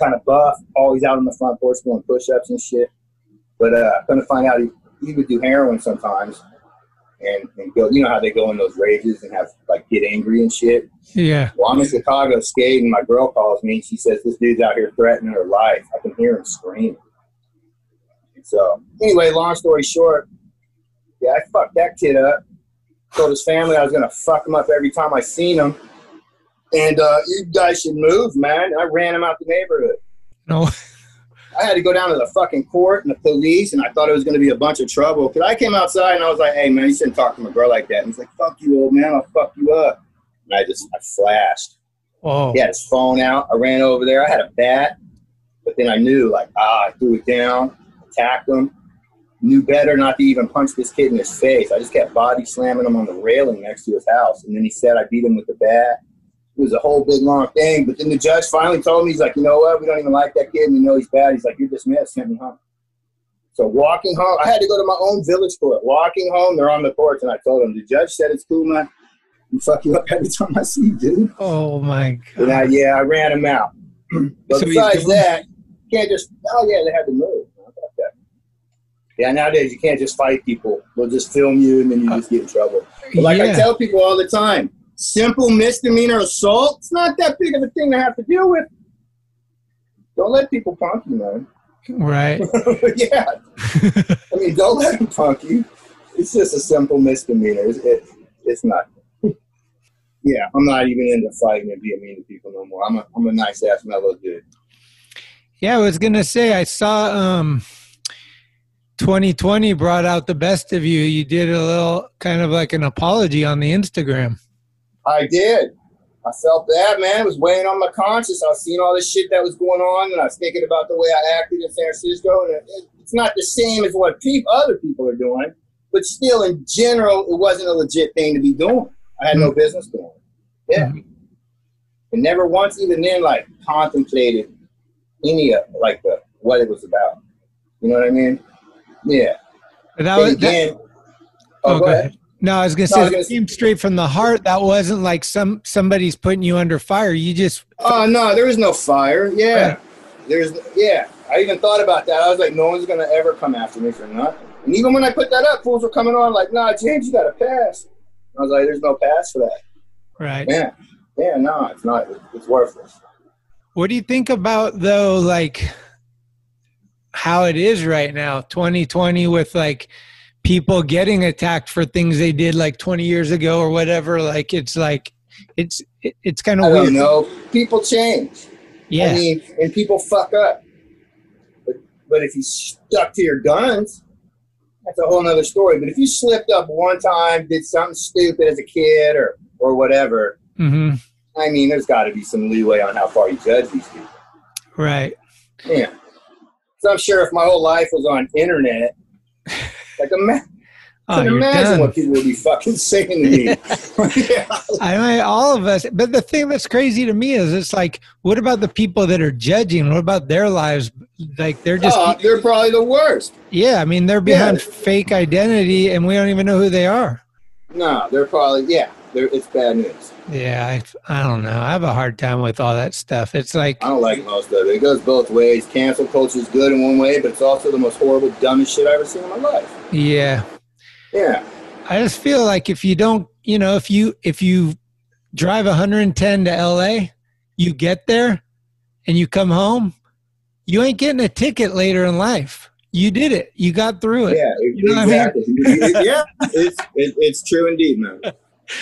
Kind of buff, always out on the front porch doing push-ups and shit. But uh, come to find out, he, he would do heroin sometimes, and, and go. You know how they go in those rages and have like get angry and shit. Yeah. Well, I'm in Chicago skating. My girl calls me and she says this dude's out here threatening her life. I can hear him screaming. So anyway, long story short, yeah, I fucked that kid up. Told his family I was gonna fuck him up every time I seen him. And uh, you guys should move, man. I ran him out the neighborhood. No. I had to go down to the fucking court and the police, and I thought it was going to be a bunch of trouble. Because I came outside and I was like, "Hey, man, you shouldn't talk to my girl like that." And he's like, "Fuck you, old man. I'll fuck you up." And I just, I flashed. Oh. He had his phone out. I ran over there. I had a bat, but then I knew, like, ah, I threw it down, attacked him. Knew better not to even punch this kid in his face. I just kept body slamming him on the railing next to his house. And then he said I beat him with the bat. It was a whole big long thing. But then the judge finally told me, he's like, you know what? We don't even like that kid. And we know he's bad. He's like, you're dismissed. Send me home. So walking home, I had to go to my own village court. Walking home, they're on the porch, and I told them, the judge said it's cool, man. and fuck you up every time I see you, dude. Oh my god. And I, yeah, I ran him out. but So besides that, you can't just. Oh yeah, they had to move. How about that? Yeah, nowadays you can't just fight people. They'll just film you and then you just get in trouble. But like I tell people all the time, simple misdemeanor assault, it's not that big of a thing to have to deal with. Don't let people punk you, man. Right. yeah. I mean, don't let them punk you. It's just a simple misdemeanor. It's, it, it's not. Yeah, I'm not even into fighting and being mean to people no more. I'm a, I'm a nice ass mellow dude. Yeah, I was gonna say I saw um 2020 brought out the best of you. You did a little kind of like an apology on the Instagram. I did. I felt bad, man. It was weighing on my conscience. I was seeing all this shit that was going on, and I was thinking about the way I acted in San Francisco. And it, it's not the same as what peop other people are doing, but still, in general, it wasn't a legit thing to be doing. I had no mm-hmm. business doing it. Yeah. Mm-hmm. And never once, even then, like contemplated any of like the what it was about. You know what I mean? Yeah. But that And was that, again, oh, oh, go go ahead. ahead. No, I was gonna No, say I was that came straight from the heart. That wasn't like some somebody's putting you under fire. You just Oh no, there was no fire. Yeah, Right. there's yeah. I even thought about that. I was like, no one's gonna ever come after me for nothing. And even when I put that up, fools were coming on like, nah, James, you got a pass. I was like, there's no pass for that. right. Yeah, yeah, no, it's not. It's worthless. What do you think about though, like how it is right now, 2020, with like people getting attacked for things they did like 20 years ago or whatever? Like it's like it's it's kind of weird. know. People change. Yeah, I mean, and people fuck up. But but if you stuck to your guns, that's a whole nother story. But if you slipped up one time, did something stupid as a kid or or whatever, mm-hmm. I mean, there's got to be some leeway on how far you judge these people. right. Yeah. So I'm sure if my whole life was on internet, like ima- Oh, imagine what people would be fucking saying to me. yeah. I mean, all of us. But the thing that's crazy to me is it's like, what about the people that are judging? What about their lives? Like they're just, Oh, they're probably the worst. yeah. I mean, they're behind Yeah. fake identity, and we don't even know who they are. No, they're probably yeah. They're, it's bad news. Yeah, I, I don't know. I have a hard time with all that stuff. It's like, I don't like most of it. It goes both ways. Cancel culture is good in one way, but it's also the most horrible, dumbest shit I've ever seen in my life. Yeah. Yeah. I just feel like if you don't, you know, if you if you drive 110 to LA, you get there and you come home, you ain't getting a ticket later in life. You did it. You got through it. Yeah, You know what I mean? exactly. yeah, it's it, it's true indeed, man.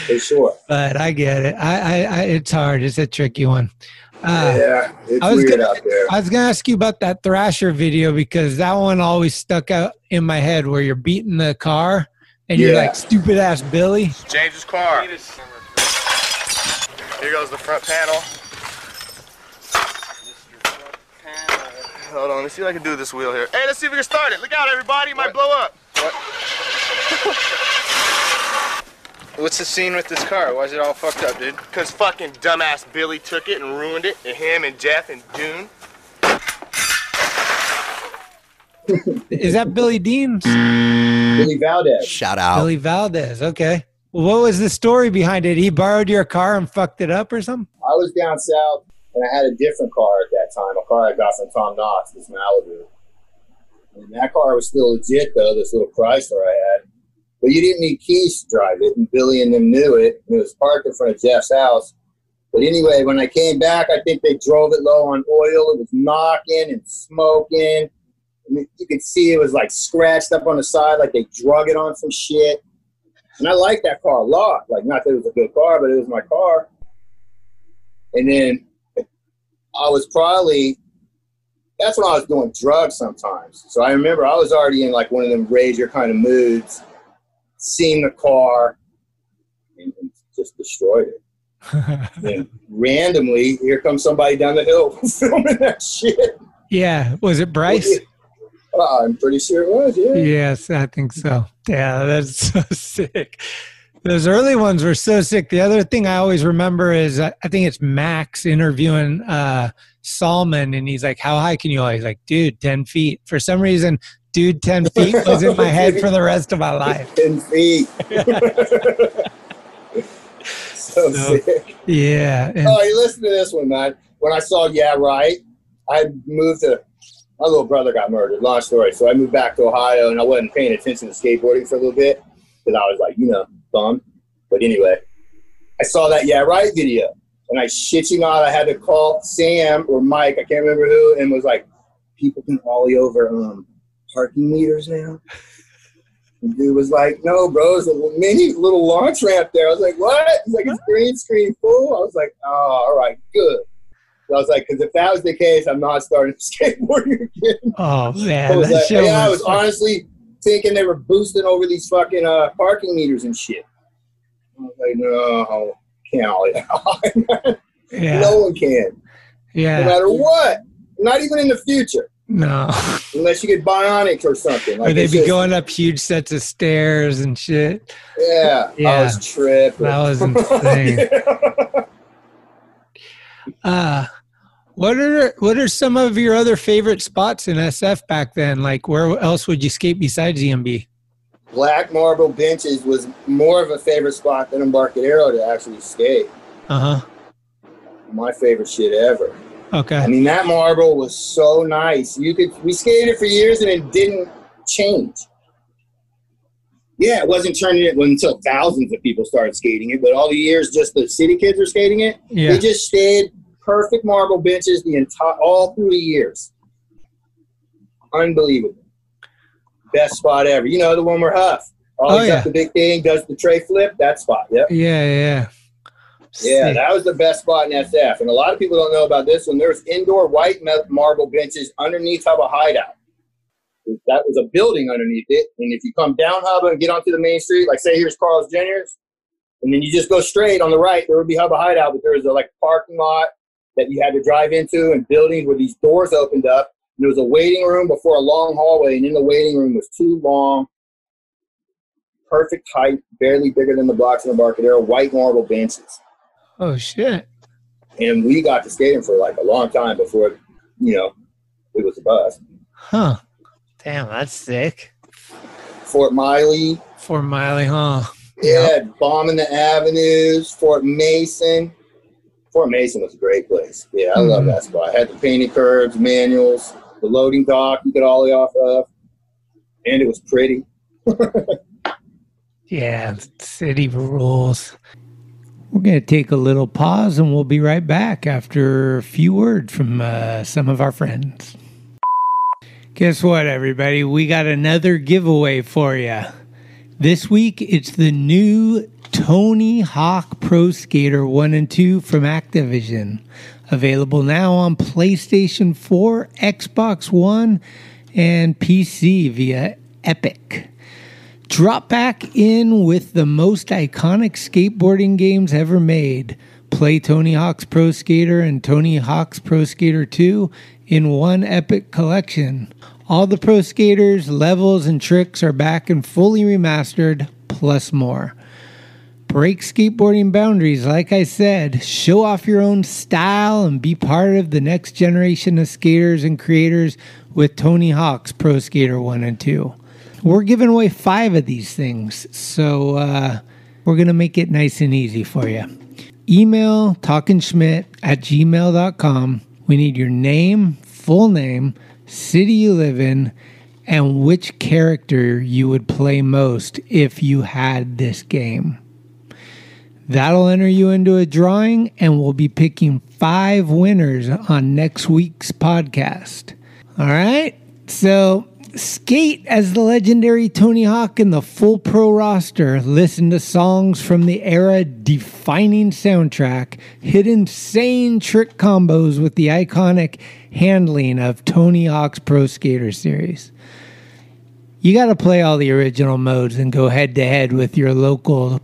For sure. But I get it. I, I, I it's hard. It's a tricky one. Uh, yeah, it's I was weird gonna- out there. I was gonna ask you about that Thrasher video because that one always stuck out in my head where you're beating the car and you're like stupid ass Billy. James's car. Here goes the front panel. Hold on, let me see if I can do this wheel here. Hey, let's see if we can start it. Look out, everybody, it might blow up. What's the scene with this car? Why is it all fucked up, dude? Cause fucking dumbass Billy took it and ruined it, and him and Jeff and Dune. Is that Billy Dean's? Billy Valdez. Shout out. Billy Valdez. Okay. Well, what was the story behind it? He borrowed your car and fucked it up or something? I was down south and I had a different car at that time, a car I got from Tom Knox, this Malibu. And that car was still legit though, this little Chrysler I had. But you didn't need keys to drive it, and Billy and them knew it, and it was parked in front of Jeff's house. But anyway, when I came back, I think they drove it low on oil. It was knocking and smoking. And you could see it was like scratched up on the side, like they drug it on some shit. And I liked that car a lot. Like, not that it was a good car, but it was my car. And then I was probably, that's when I was doing drugs sometimes. So I remember I was already in like one of them rager kind of moods, seeing the car and, and just destroyed it. And randomly, here comes somebody down the hill filming that shit. yeah. Was it Bryce? Oh, I'm pretty sure it was, yeah. Yes, I think so. Yeah, that's so sick. Those early ones were so sick. The other thing I always remember is uh, I think it's Max interviewing uh, Salman, and he's like, "How high can you?" go?" He's like, "Dude, ten feet." For some reason, "Dude, ten feet" was in my head for the rest of my life. 10 feet. so, So- sick. Yeah. And, Oh, you listen to this one, man. When I saw Yeah Right, I moved to my little brother got murdered. Long story. So I moved back to Ohio, and I wasn't paying attention to skateboarding for a little bit because I was like, you know, bummed. But anyway, I saw that Yeah Right video, and I shit you not, I had to call Sam or Mike, I can't remember who, and was like, people can ollie over um, parking meters now. And dude was like, no, bro, it's a mini little launch ramp there. I was like, what? He's like, it's green screen full. I was like, oh, all right, good. So I was like, because if that was the case, I'm not starting skateboarding again. oh, I man. was That like, yeah, I was was honestly thinking they were boosting over these fucking uh, parking meters and shit. I was like, no, can't yeah. No one can, Yeah. no matter what. Not even in the future, No. unless you get bionics or something. or they'd be just- going up huge sets of stairs and shit. Yeah, Yeah. I was tripping. That was insane. Yeah. Uh what are what are some of your other favorite spots in SF back then? Like where else would you skate besides EMB? Black marble benches was more of a favorite spot than Embarcadero to actually skate. Uh huh. My favorite shit ever. I mean, that marble was so nice. You could we skated it for years and it didn't change. Yeah, it wasn't turning it until thousands of people started skating it, but all the years just the city kids were skating it. Yeah. They just stayed perfect marble benches the entire all through the years. Unbelievable. Best spot ever. You know the one where Huff always Oh, yeah. up the big thing, does the tray flip. That spot. Yep. Yeah, yeah. Yeah, that was the best spot in SF. And a lot of people don't know about this one. There's indoor white marble benches underneath Hubba Hideout. That was a building underneath it. And if you come down Hubba and get onto the main street, like say here's Carl's Jr.'s, and then you just go straight on the right, there would be Hubba Hideout, but there was a like parking lot that you had to drive into and buildings where these doors opened up. And there was a waiting room before a long hallway, and in the waiting room was two long, perfect height, barely bigger than the blocks in the Embarcadero, white marble benches Oh shit. and we got to skating for like a long time before, you know, it was a bust. Huh. Damn, that's sick. Fort Miley, Fort Miley, huh? yeah, bombing the avenues. Fort Mason, Fort Mason was a great place. Yeah, I love Mhm. that spot. I had the painted curbs, manuals, the loading dock you could ollie off of, and it was pretty. Yeah, city rules. We're going to take a little pause and we'll be right back after a few words from uh, some of our friends. Guess what, everybody? We got another giveaway for you. This week, it's the new Tony Hawk Pro Skater 1 and 2 from Activision. Available now on PlayStation 4, Xbox One, and PC via Epic. Drop back in with the most iconic skateboarding games ever made. Play Tony Hawk's Pro Skater and Tony Hawk's Pro Skater 2 in one epic collection. All the Pro Skaters, levels, and tricks are back and fully remastered, plus more. Break skateboarding boundaries, like I said. Show off your own style and be part of the next generation of skaters and creators with Tony Hawk's Pro Skater 1 and 2. We're giving away five of these things, so uh, we're going to make it nice and easy for you. Email talkingschmidt at gmail.com. We need your name, full name, city you live in, and which character you would play most if you had this game. That'll enter you into a drawing, and we'll be picking five winners on next week's podcast. All right? So, skate as the legendary Tony Hawk in the full pro roster. Listen to songs from the era defining soundtrack. Hit insane trick combos with the iconic handling of Tony Hawk's Pro Skater series. You got to play all the original modes and go head to head with your local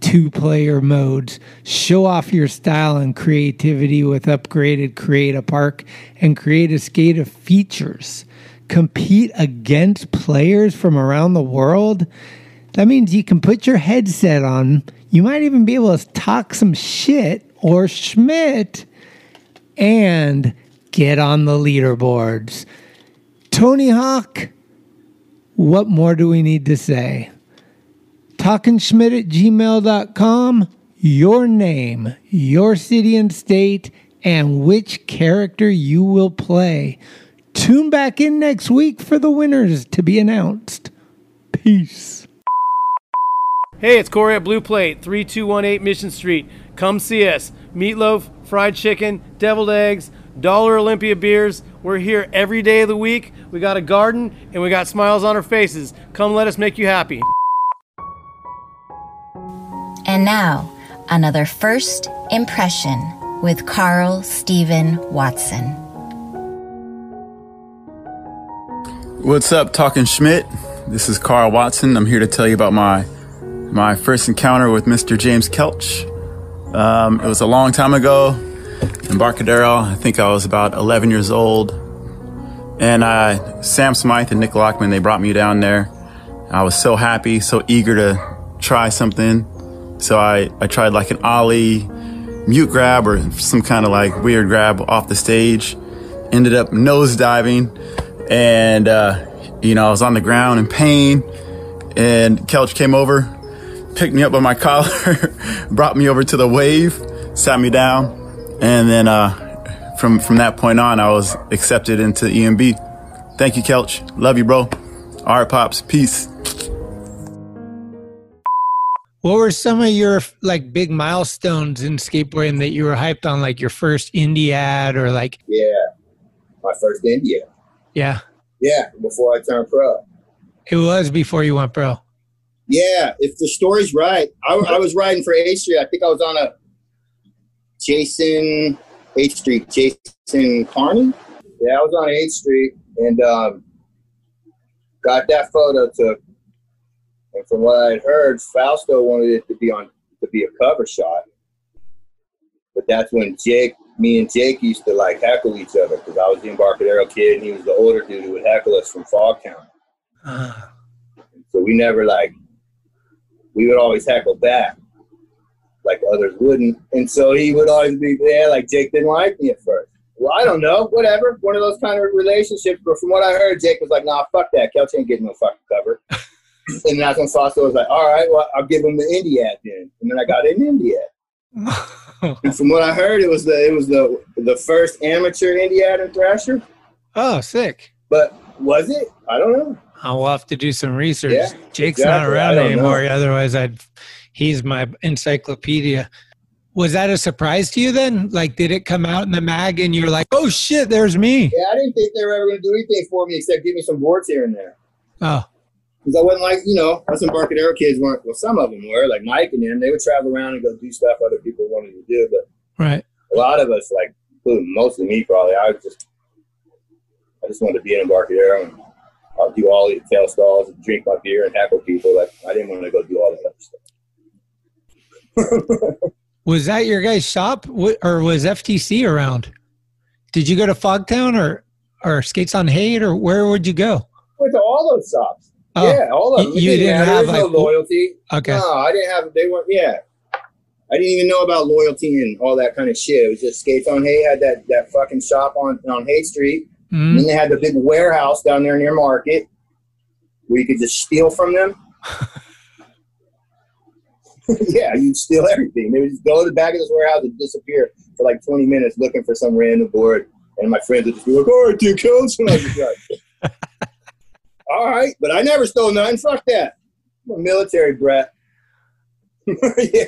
two player modes. Show off your style and creativity with upgraded Create a Park and Create a Skate of features. Compete against players from around the world. That means you can put your headset on. You might even be able to talk some shit or Schmidt and get on the leaderboards. Tony Hawk, what more do we need to say? talkingschmidt at gmail.com. your name, your city and state, and which character you will play. Tune back in next week for the winners to be announced. Peace. Hey, it's Corey at Blue Plate, 3218 Mission Street. Come see us. Meatloaf, fried chicken, deviled eggs, Dollar Olympia beers. We're here every day of the week. We got a garden and we got smiles on our faces. Come let us make you happy. And now, another first impression with Carl Stephen Watson. What's up, Talking Schmidt? This is Carl Watson. I'm here to tell you about my my first encounter with Mr. James Kelch. Um, it was a long time ago in Embarcadero. I think I was about 11 years old. And Sam Smythe and Nick Lockman, they brought me down there. I was so happy, so eager to try something. So I, I tried like an ollie mute grab or some kind of like weird grab off the stage. Ended up nose diving and, uh, you know, I was on the ground in pain and Kelch came over, picked me up by my collar, brought me over to the wave, sat me down. And then, uh, from, from that point on, I was accepted into EMB. Thank you, Kelch. Love you, bro. All right, Pops. Peace. What were some of your like big milestones in skateboarding that you were hyped on, like your first Indy ad or like? Yeah, my first India. Yeah, Yeah, before I turned pro. it was before you went pro. Yeah, if the story's right, I, I was riding for H Street. I think I was on a Jason H Street, Jason Carney. Yeah, I was on H Street and um, got that photo took. And from what I had heard, Fausto wanted it to be on to be a cover shot. But that's when Jake, me and Jake used to like heckle each other because I was the Embarcadero kid and he was the older dude who would heckle us from Fogtown. Uh, So we never like we would always heckle back like others wouldn't. And so he would always be there like Jake didn't like me at first. Well, I don't know, whatever. One of those kind of relationships. But from what I heard, Jake was like, nah, fuck that. Kelch ain't getting no fucking cover. and that's when Fausto was like, all right, well, I'll give him the Indy ad then. And then I got an Indy ad. And from what I heard, it was the it was the the first amateur Indy ad Thrasher. oh, sick. But was it? I don't know. I'll have to do some research. Yeah, Jake's not exactly. I around anymore. know. Otherwise, I'd. He's my encyclopedia. Was that a surprise to you then? Like, did it come out in the mag and you're like, oh shit, there's me? Yeah, I didn't think they were ever going to do anything for me except give me some boards here and there. Oh, Because I wasn't like, you know, us Embarcadero kids weren't, well, some of them were, like Mike and them, they would travel around and go do stuff other people wanted to do. But right. a lot of us, like, including mostly me probably, I just, I just wanted to be in Embarcadero and I'll do all the tail stalls and drink my beer and heckle people. Like, I didn't want to go do all that other stuff. Was that your guys' shop or was FTC around? Did you go to Fogtown or or Skates on Haight or where would you go? Went to all those shops. Oh, yeah, all of them. you- you didn't have, There's no like, loyalty. Okay. No, I didn't have. They weren't. Yeah, I didn't even know about loyalty and all that kind of shit. It was just Skates on Haight had that that fucking shop on on Haight Street. Mhm. And then they had the big warehouse down there near Market where you could just steal from them. yeah, you'd steal everything. They would just go to the back of this warehouse and disappear for like 20 minutes looking for some random board. And my friends would just be like, all right, dude, coach. And I was like, all right. But I never stole nothing. Fuck that. I'm a military brat. yeah.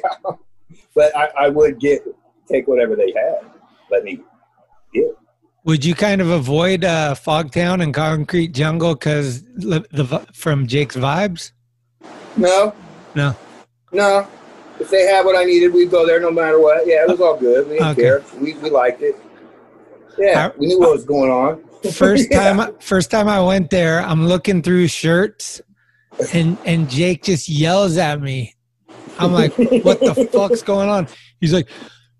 But I, I would get take whatever they had. Let me get. Would you kind of avoid uh, Fogtown and Concrete Jungle because the, the from Jake's vibes? No, No. No. If they had what I needed, we'd go there no matter what. Yeah, it was all good. We didn't Okay. care. We, we liked it. Yeah, we knew what was going on. First Yeah. time, first time I went there, I'm looking through shirts, and and Jake just yells at me. I'm like, "What the fuck's going on?" He's like,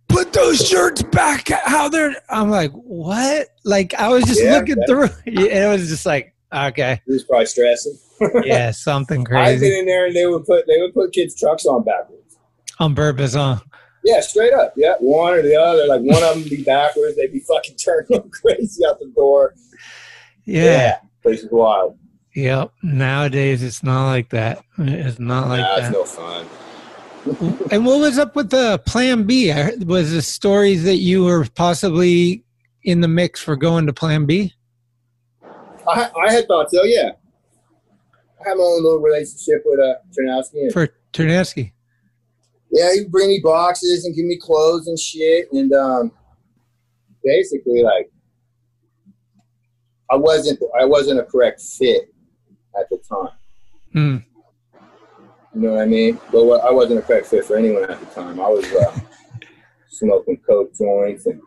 "Put those shirts back how they're." I'm like, "What?" Like I was just Yeah, looking that- through. And it was just like, okay, He was probably stressing. yeah, something crazy. I've been in there and they would put they would put kids' trucks on backwards. on purpose, huh? Yeah, straight up. Yeah, one or the other. Like one of them be backwards, they'd be fucking turning crazy out the door. Yeah. place is wild. Yep. Nowadays, it's not like that. It's not like nah, that. it's no fun. and what was up with the Plan B? I heard, was the stories that you were possibly in the mix for going to Plan B? I, I had thought so, yeah. I had my own little relationship with uh, Ternasky. and- For Ternasky. Yeah, he'd bring me boxes and give me clothes and shit. And um, basically, like, I wasn't I wasn't a correct fit at the time. Hmm. You know what I mean? But what, I wasn't a correct fit for anyone at the time. I was uh, smoking coke joints and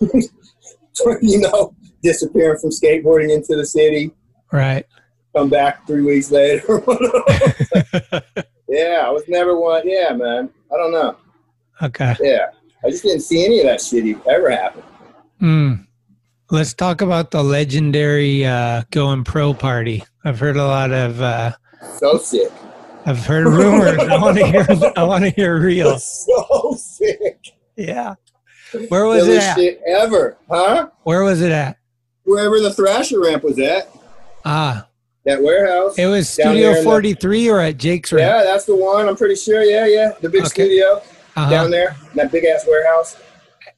you know disappearing from skateboarding into the city. Right. Come back three weeks later. yeah, I was never one. Yeah, man. I don't know. Okay. Yeah, I just didn't see any of that shit ever happen. Hmm. Let's talk about the legendary uh, going pro party. I've heard a lot of. Uh, So sick. I've heard rumors. I want to hear. I want to hear real. So sick. Yeah. Where was Silly it at? shit ever, huh? Where was it at? Wherever the Thrasher ramp was at, Ah, that warehouse. it was Studio in the- 43 or at Jake's Yeah, ramp? that's the one. I'm pretty sure. Yeah, yeah. The big Okay. studio Uh-huh. down there, that big ass warehouse.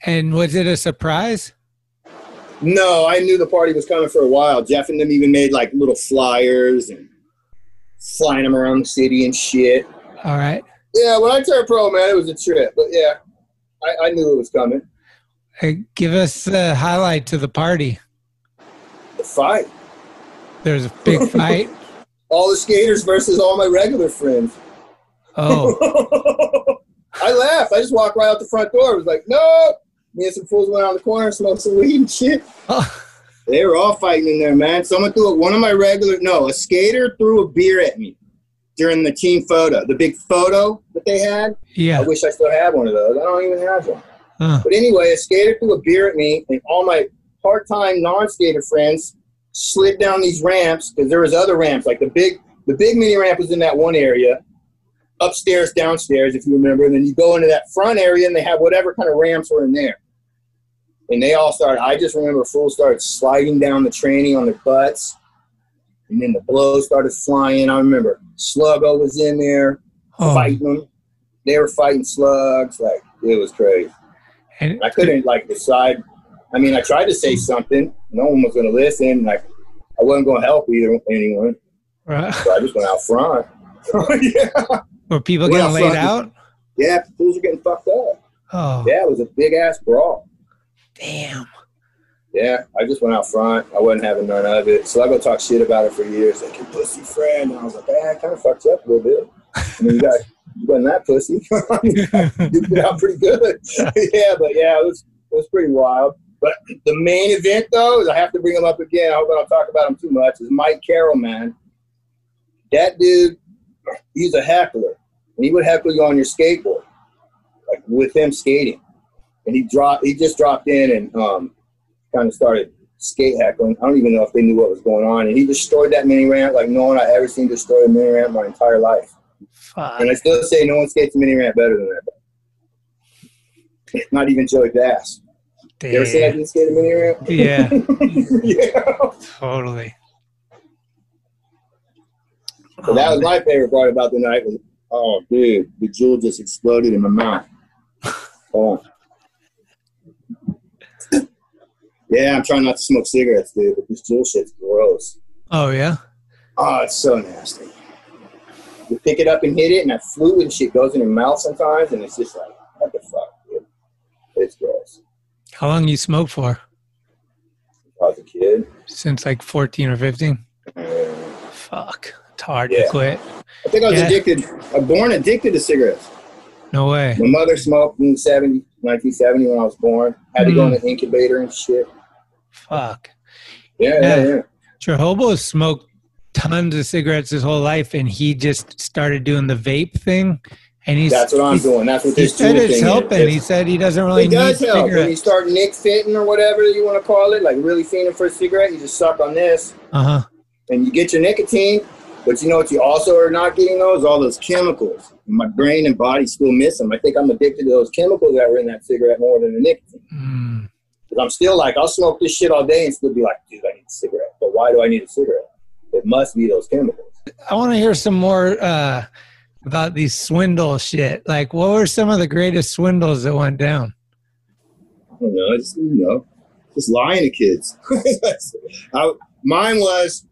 And was it a surprise? No, I knew the party was coming for a while. Jeff and them even made like little flyers and flying them around the city and shit. All right. Yeah, when I turned pro, man, it was a trip. But yeah, I, I knew it was coming. Hey, give us the highlight to the party. The fight. There's a big fight. All the skaters versus all my regular friends. Oh, I laughed. I just walked right out the front door. It was like, no. Me and some fools went around the corner and smoked some weed and shit. oh, They were all fighting in there, man. Someone threw it. One of my regular, no, a skater threw a beer at me during the team photo, the big photo that they had. Yeah. I wish I still had one of those. I don't even have one. Huh. But anyway, a skater threw a beer at me, and all my part-time non-skater friends slid down these ramps because there was other ramps. Like the big, the big mini ramp was in that one area, upstairs, downstairs, if you remember. And then you go into that front area, and they have whatever kind of ramps were in there. And they all started. I just remember fools started sliding down the training on their butts, and then the blows started flying. I remember Sluggo was in there Oh, fighting them. They were fighting slugs. Like it was crazy. and I couldn't like decide. I mean, I tried to say something. No one was going to listen. Like I wasn't going to help either anyone. right. So I just went out front. yeah, were people getting laid out? yeah. Fools are getting fucked up. Oh, Yeah, it was a big ass brawl. damn. Yeah, I just went out front. I wasn't having none of it. So I go talk shit about it for years. Like your pussy friend. And I was like, eh, kind of fucked you up a little bit. I mean, you got you wasn't that pussy. you did out pretty good. yeah, but yeah, it was it was pretty wild. But the main event though is I have to bring him up again. I hope I don't talk about him too much. Is Mike Carroll, man. That dude, he's a heckler, and he would heckle you on your skateboard, like with him skating. And he dropped. He just dropped in and um, kind of started skate heckling. I don't even know if they knew what was going on. And he destroyed that mini ramp like no one I ever seen destroy a mini ramp my entire life. Fuck. And I still say no one skates a mini ramp better than that. Not even Joey Bass. You ever say I Damn. didn't skate a mini ramp? Yeah, yeah. totally. So that was oh, my favorite part about the night. Was, oh, dude, the Juul just exploded in my mouth. Oh. Yeah, I'm trying not to smoke cigarettes, dude, but this Juul shit's gross. Oh yeah. Oh, it's so nasty. You pick it up and hit it, and that fluid shit goes in your mouth sometimes, and it's just like, what the fuck, dude? It's gross. How long you smoke for? Since I was a kid. Since like 14 or 15? uh, Fuck. It's hard Yeah. to quit. I think I was Yeah. addicted. I'm born addicted to cigarettes. No way. My mother smoked in 70, 1970 when I was born. Had to go in Mm. the incubator and shit. Fuck. Yeah, yeah, Yeah. yeah. Jehobo smoked tons of cigarettes his whole life, and he just started doing the vape thing. And he's That's what I'm doing. That's what He this said it's helping. is. He said he doesn't really need does help. When you start nick fitting or whatever you want to call it, like really fiending for a cigarette, you just suck on this Uh huh. and you get your nicotine. But you know what you also are not getting those? All those chemicals. My brain and body still miss them. I think I'm addicted to those chemicals that were in that cigarette more than the nicotine. Mm. Because I'm still like, I'll smoke this shit all day and still be like, dude, I need a cigarette. But why do I need a cigarette? It must be those chemicals. I want to hear some more uh, about these swindle shit. Like, what were some of the greatest swindles that went down? I don't know. Just you know, just lying to kids. I, mine was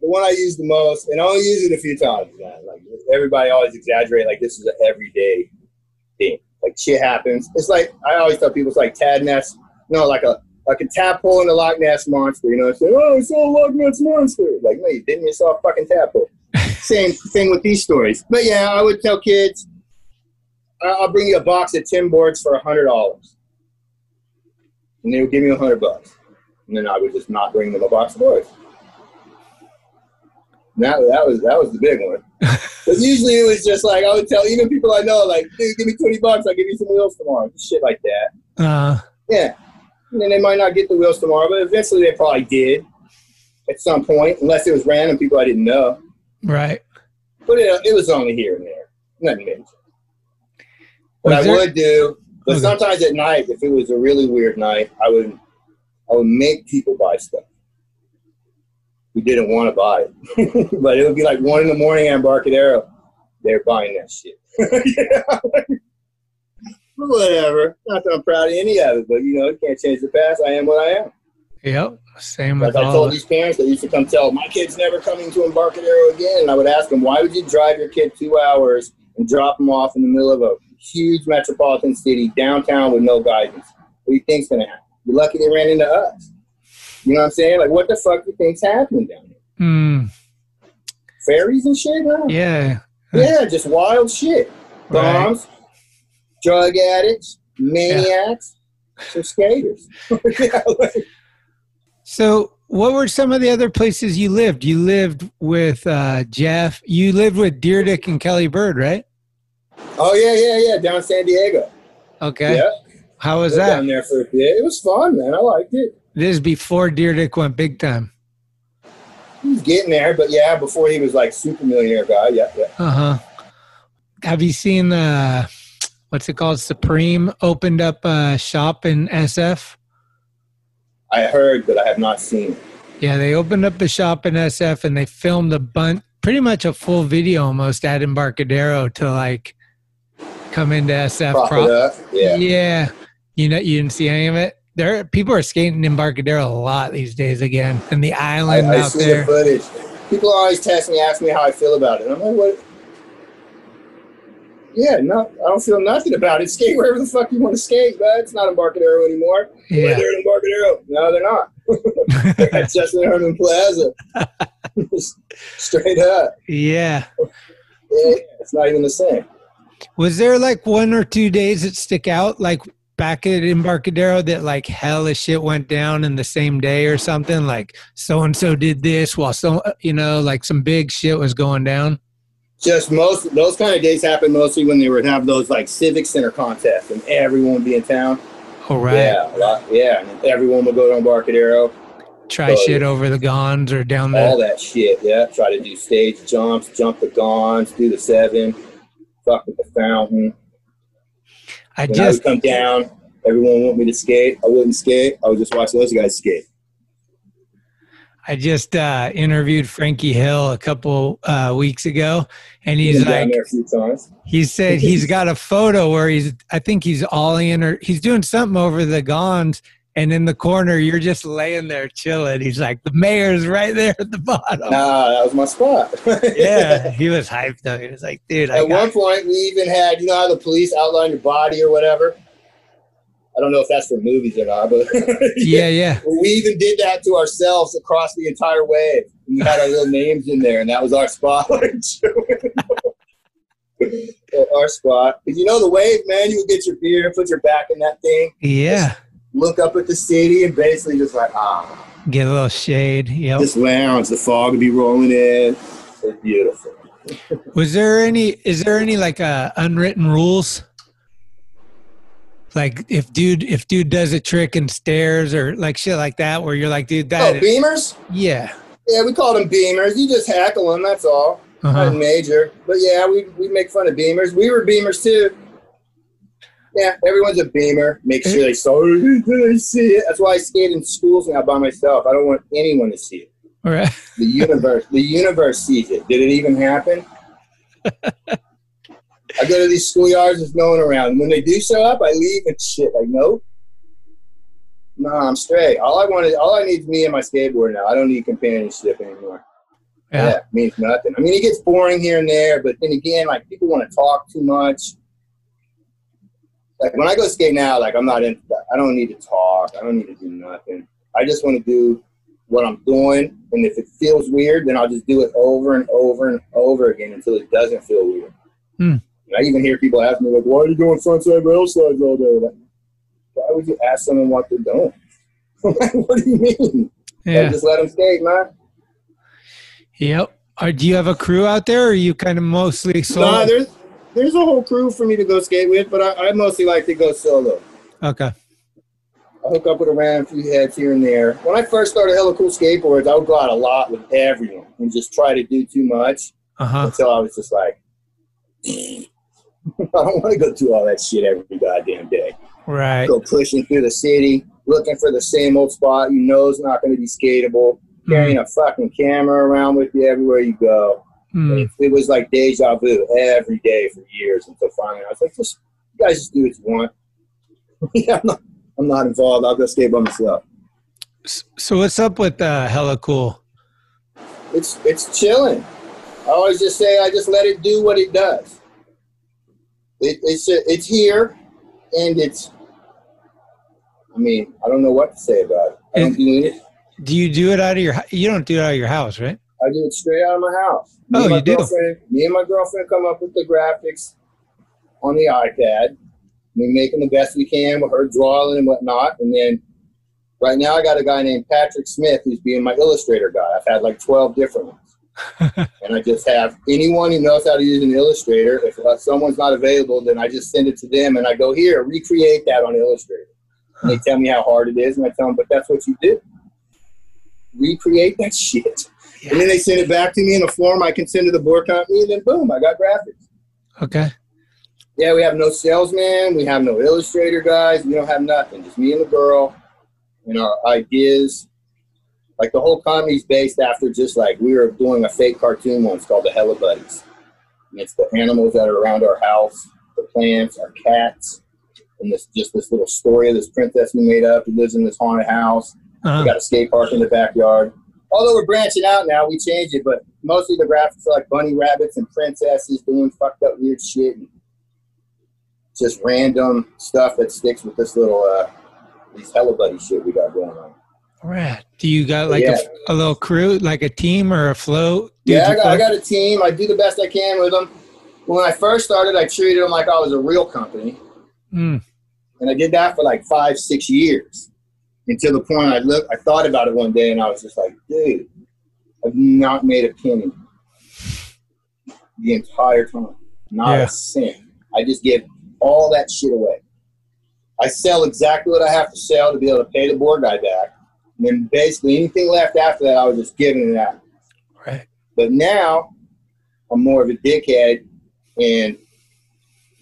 the one I used the most, and I only used it a few times. Man. Like everybody always exaggerate, like this is an everyday thing. Like shit happens. It's like I always tell people, it's like Tad Ness. No, like a like a tadpole in the Loch Ness monster. You know, I say, oh, I saw a Loch Ness monster. Like, no, you didn't. You saw a fucking tadpole. Same thing with these stories. But yeah, I would tell kids, I'll bring you a box of Tim boards for a hundred dollars, and they would give me a hundred bucks, and then I would just not bring them a box of boards. That, that was that was the big one. But usually it was just like I would tell even people I know, like, dude, give me twenty bucks, I'll give you some wheels tomorrow. Shit like that. Uh, Yeah. And then they might not get the wheels tomorrow, but eventually they probably did at some point, unless it was random people I didn't know. Right. But it, it was only here and there. Nothing major. What Was I there- would do, but Okay. sometimes at night, if it was a really weird night, I would I would make people buy stuff. We didn't want to buy it. but it would be like one in the morning at Embarcadero. They're buying that shit. Whatever. Not that I'm proud of any of it, but you know, it can't change the past. I am what I am. Yep. Same Like with I all. told the- these parents that used to come tell my kid's never coming to Embarcadero again, and I would ask them, why would you drive your kid two hours and drop them off in the middle of a huge metropolitan city downtown with no guidance? What do you think's gonna happen? You're lucky they ran into us. You know what I'm saying? Like, what the fuck do you think's happening down here? Hmm. Fairies and shit? No. yeah. Yeah, just wild shit. Right. Bombs, drug addicts, maniacs, some skaters. Yeah, like- So, what were some of the other places you lived? You lived with uh, Jeff. You lived with Dyrdek and Kelly Bird, right? oh yeah, yeah, yeah, down in San Diego. Okay. Yeah. How was that? Down there for a bit. It was fun, man. I liked it. This is before Dyrdek went big time. He was getting there, but yeah, before he was like super millionaire guy. Yeah, yeah. Uh huh. Have you seen the what's it called? Supreme opened up a shop in SF. I heard, but I have not seen. Yeah, they opened up a shop in SF and they filmed a bunch, pretty much a full video almost at Embarcadero to like come into SF. Prop it. Yeah. Yeah. You know, you didn't see any of it. There, people are skating Embarcadero a lot these days again, and the island I out see there. the footage. People always test me, ask me how I feel about it. I'm like, what? Yeah, no, I don't feel nothing about it. Skate wherever the fuck you want to skate, but it's not Embarcadero anymore. Yeah. They're in Embarcadero. No, they're not. they're at Herman Plaza. Straight up. Yeah. Yeah, it's not even the same. Was there like one or two days that stick out, like back at Embarcadero, that like hell of shit went down in the same day or something? Like so and so did this while so you know, like some big shit was going down. Just most those kind of days happen mostly when they would have those like civic center contests and everyone would be in town. All right. Yeah, lot, yeah. And everyone would go to Embarcadero. Try So- shit over the Gonz or down the. all that shit. Yeah, try to do stage jumps, jump the Gonz, do the seven, fuck with the fountain. I When I just would come down, everyone want me to skate. I wouldn't skate. I would just watch those guys skate. I just uh, interviewed Frankie Hill a couple uh, weeks ago, and he's down like, there a few times. he said he's got a photo where he's, I think he's ollie in, or he's doing something over the Gonz, and in the corner you're just laying there chilling. He's like, the mayor's right there at the bottom. Nah, that was my spot. yeah, he was hyped though. He was like, dude, I At one point, we even had, you know how the police outline your body or whatever? I don't know if that's for movies or not, but yeah, yeah. we even did that to ourselves across the entire wave. We had our little names in there, and that was our spot. our spot. Because you know the wave, man, you would get your beer, put your back in that thing, Yeah, look up at the city, and basically just like, ah, get a little shade. Yep. just lounge. The fog would be rolling in. It's beautiful. Was there any? Is there any like uh, unwritten rules? Like if dude if dude does a trick and stares or like shit like that, where you're like, dude, Oh, that is- beamers? yeah, Yeah, we called them beamers. You just heckle them, that's all. Uh-huh. Nothing major. But yeah, we we make fun of beamers. We were beamers too. Yeah, everyone's a beamer. Make sure they saw it. See it. That's why I skate in schools now by myself. I don't want anyone to see it. right. The universe, the universe sees it. Did it even happen? I go to these schoolyards, there's no one around. When they do show up, I leave and shit. Like, nope. No, I'm straight. All I want is, all I need is me and my skateboard now. I don't need companionship anymore. Yeah. Yeah, means nothing. I mean, it gets boring here and there, but then again, like people want to talk too much. Like when I go skate now, like I'm not in. I don't need to talk. I don't need to do nothing. I just want to do what I'm doing, and if it feels weird, then I'll just do it over and over and over again until it doesn't feel weird. Hmm. I even hear people ask me like, "Why are you doing frontside rail slides all day?" Like, why would you ask someone what they're doing? what do you mean? Yeah. Like, just let them skate, man. Yep. Or do you have a crew out there, or are you kind of mostly solo? Nah, there's there's a whole crew for me to go skate with, but I, I mostly like to go solo. okay. I hook up with around a few heads here and there. When I first started Hella Cool Skateboards, I would go out a lot with everyone and just try to do too much Uh huh. until I was just like, I don't want to go through all that shit every goddamn day. Right. Go pushing through the city, looking for the same old spot you know is not going to be skatable, carrying a fucking camera around with you everywhere you go. Hmm. It, it was like deja vu every day for years until finally I was like, just you guys just do what you want. yeah, I'm not, I'm not involved. I'll go skate by myself. So what's up with uh, Hella Cool? It's it's chilling. I always just say I just let it do what it does. It, it's uh, it's here, and it's. I mean, I don't know what to say about it. I don't do it. Do you do it out of your? You don't do it out of your house, right? I do it straight out of my house. Me Oh, my you do? Me and my girlfriend come up with the graphics on the iPad. We make them the best we can with her drawing and whatnot. And then right now I got a guy named Patrick Smith who's being my illustrator guy. I've had like 12 different ones. And I just have anyone who knows how to use an illustrator. If uh, someone's not available, then I just send it to them and I go, here, recreate that on Illustrator. And they tell me how hard it is. And I tell them, but that's what you do. Recreate that shit. And then they send it back to me in a form I can send to the board company. And then boom, I got graphics. Okay. Yeah, we have no salesman. We have no illustrator guys. We don't have nothing. Just me and the girl and our ideas. Like the whole comedy's based after just like we were doing a fake cartoon once called the Hella Buddies. And it's the animals that are around our house, the plants, our cats, and this just this little story of this princess we made up who lives in this haunted house. Uh-huh. We got a skate park in the backyard. Although we're branching out now, we changed it, but mostly the graphics are like bunny rabbits and princesses doing fucked up weird shit and just random stuff that sticks with this little uh these hella buddy shit we got going on. Right. Do you got like Yeah. a, a little crew, like a team or a float? Do yeah, I got, I got a team. I do the best I can with them. When I first started, I treated them like I was a real company, Mm. and I did that for like five, six years until the point I looked, I thought about it one day, and I was just like, dude, I've not made a penny the entire time, not Yeah. a cent. I just give all that shit away. I sell exactly what I have to sell to be able to pay the board guy back. And then basically anything left after that, I was just giving it out. Right. But now I'm more of a dickhead and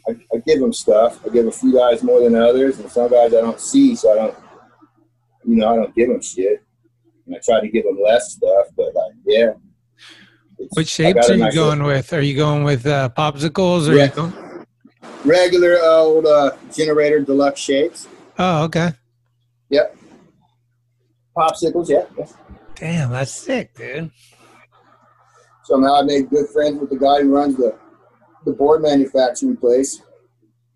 I, I give them stuff. I give a few guys more than others, and some guys I don't see, so I don't, you know, I don't give them shit. And I try to give them less stuff, but like, yeah. Which shapes are you nice going with? Are you going with uh, popsicles or? Yeah. Going? Regular old uh, generator deluxe shapes. Oh, okay. Yep. Popsicles, yeah. yeah. Damn, that's sick, dude. So now I made good friends with the guy who runs the, the board manufacturing place.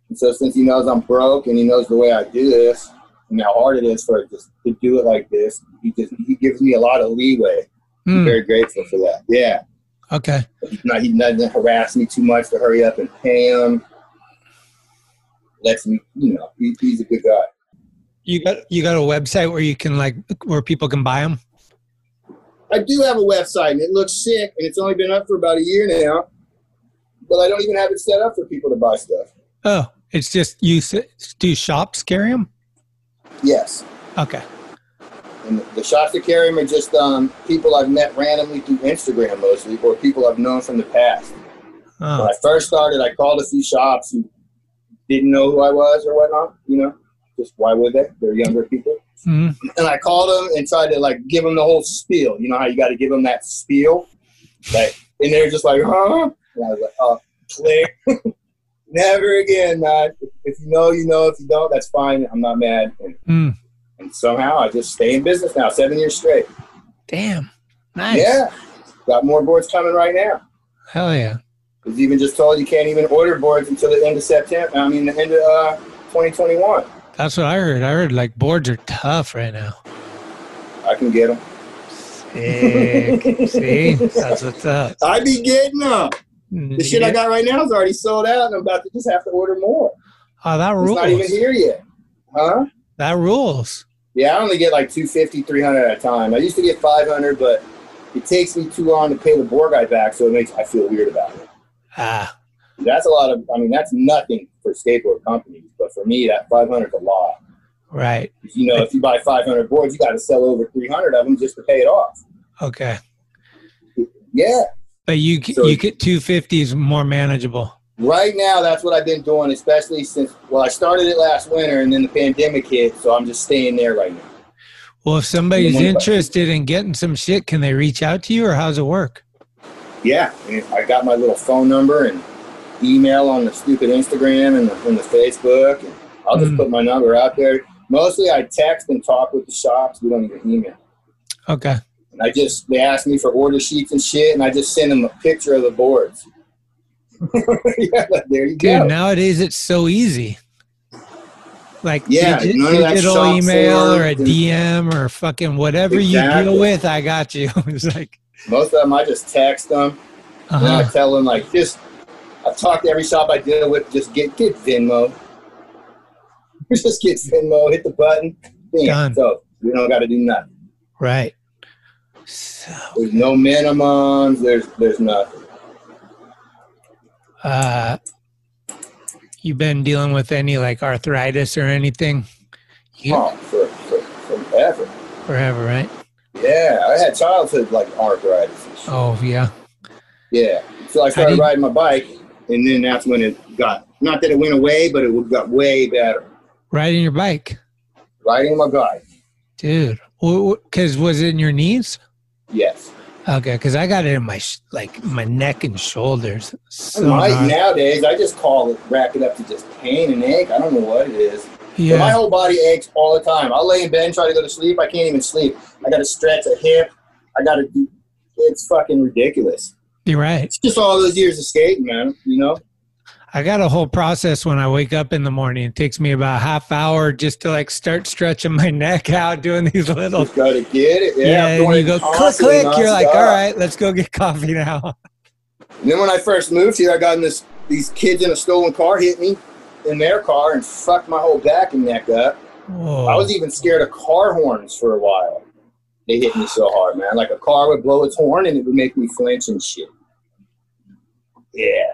And so since he knows I'm broke and he knows the way I do this and how hard it is for it just to do it like this, he just he gives me a lot of leeway. I'm Hmm. very grateful for that. Yeah. Okay. He's not, he doesn't harass me too much to hurry up and pay him. Lets me, you know, he, he's a good guy. You got you got a website where you can like where people can buy them. I do have a website and it looks sick and it's only been up for about a year now. But I don't even have it set up for people to buy stuff. Oh, it's just you do shops carry them. Yes. Okay. And the shots that carry them are just um, people I've met randomly through Instagram mostly, or people I've known from the past. When Oh, I first started, I called a few shops who didn't know who I was or whatnot. You know, just why would they? They're younger people. mhm. And I called them and tried to like give them the whole spiel. You know how you got to give them that spiel, like, and they're just like, huh? And I was like, oh, click. Never again, man. If you know, you know. If you don't, that's fine. I'm not mad. And, Mm. and somehow I just stay in business now, seven years straight. Damn. Nice. Yeah. Got more boards coming right now. Hell yeah. Was even just told you can't even order boards until the end of September. I mean, the end of uh, 2021. That's what I heard. I heard like boards are tough right now. I can get them. Sick. See? That's what's up. I be getting them. The shit I got right now is already sold out, and I'm about to just have to order more. Oh, that rules. It's not even here yet. Huh? That rules. Yeah, I only get like 250, 300 at a time. I used to get 500, but it takes me too long to pay the board guy back, so it makes I feel weird about it. Ah, That's a lot of, I mean, that's nothing for skateboard companies, but for me, that 500 is a lot. right. You know, if you buy 500 boards, you got to sell over 300 of them just to pay it off. Okay. Yeah. But you So- you get 250s more manageable. Right now, that's what I've been doing, especially since, well, I started it last winter and then the pandemic hit, so I'm just staying there right now. Well, if somebody's interested in getting some shit, can they reach out to you or how's it work? Yeah, I got my little phone number and email on the stupid Instagram and the, and the Facebook. And I'll just Mm. put my number out there. Mostly I text and talk with the shops. We don't even email. Okay. And I just, they ask me for order sheets and shit, and I just send them a picture of the boards. yeah, there you Dude, go. nowadays it's so easy. Like Yeah, digi- none of digital email or a DM or fucking whatever you deal with, I got you. it's like, Most of them I just text them. And I uh-huh. tell them, like, just, I've talked to every shop I deal with, just get, get Venmo. just get Venmo, hit the button. Bam. Done. So we don't got to do nothing. right. So. There's no minimums. There's there's nothing. Uh, you been dealing with any like arthritis or anything? You, Oh, for, for forever. Forever, right? Yeah, I had childhood like arthritis. And shit. Oh yeah. Yeah. So I started riding my bike, and then that's when it got not that it went away, but it got way better. Riding your bike, Riding my bike. dude. Because was it in your knees? Yes. Okay, because I got it in my sh- like my neck and shoulders. So my, nowadays, I just call it rack it up to just pain and ache. I don't know what it is. But Yeah. my whole body aches all the time. I'll lay in bed and try to go to sleep. I can't even sleep. I got to stretch a hip. I got to do. It's fucking ridiculous. You're right. It's just all those years of skating, man. You know. I got a whole process when I wake up in the morning. It takes me about a half hour just to like start stretching my neck out, doing these little. Just got to get it. Yeah. Yeah, and you go click click. You're like, all right, let's go get coffee now. And then when I first moved here, I got in this. These kids in a stolen car hit me in their car and fucked my whole back and neck up. Whoa. I was even scared of car horns for a while. They hit me so hard, man. Like a car would blow its horn and it would make me flinch and shit. Yeah.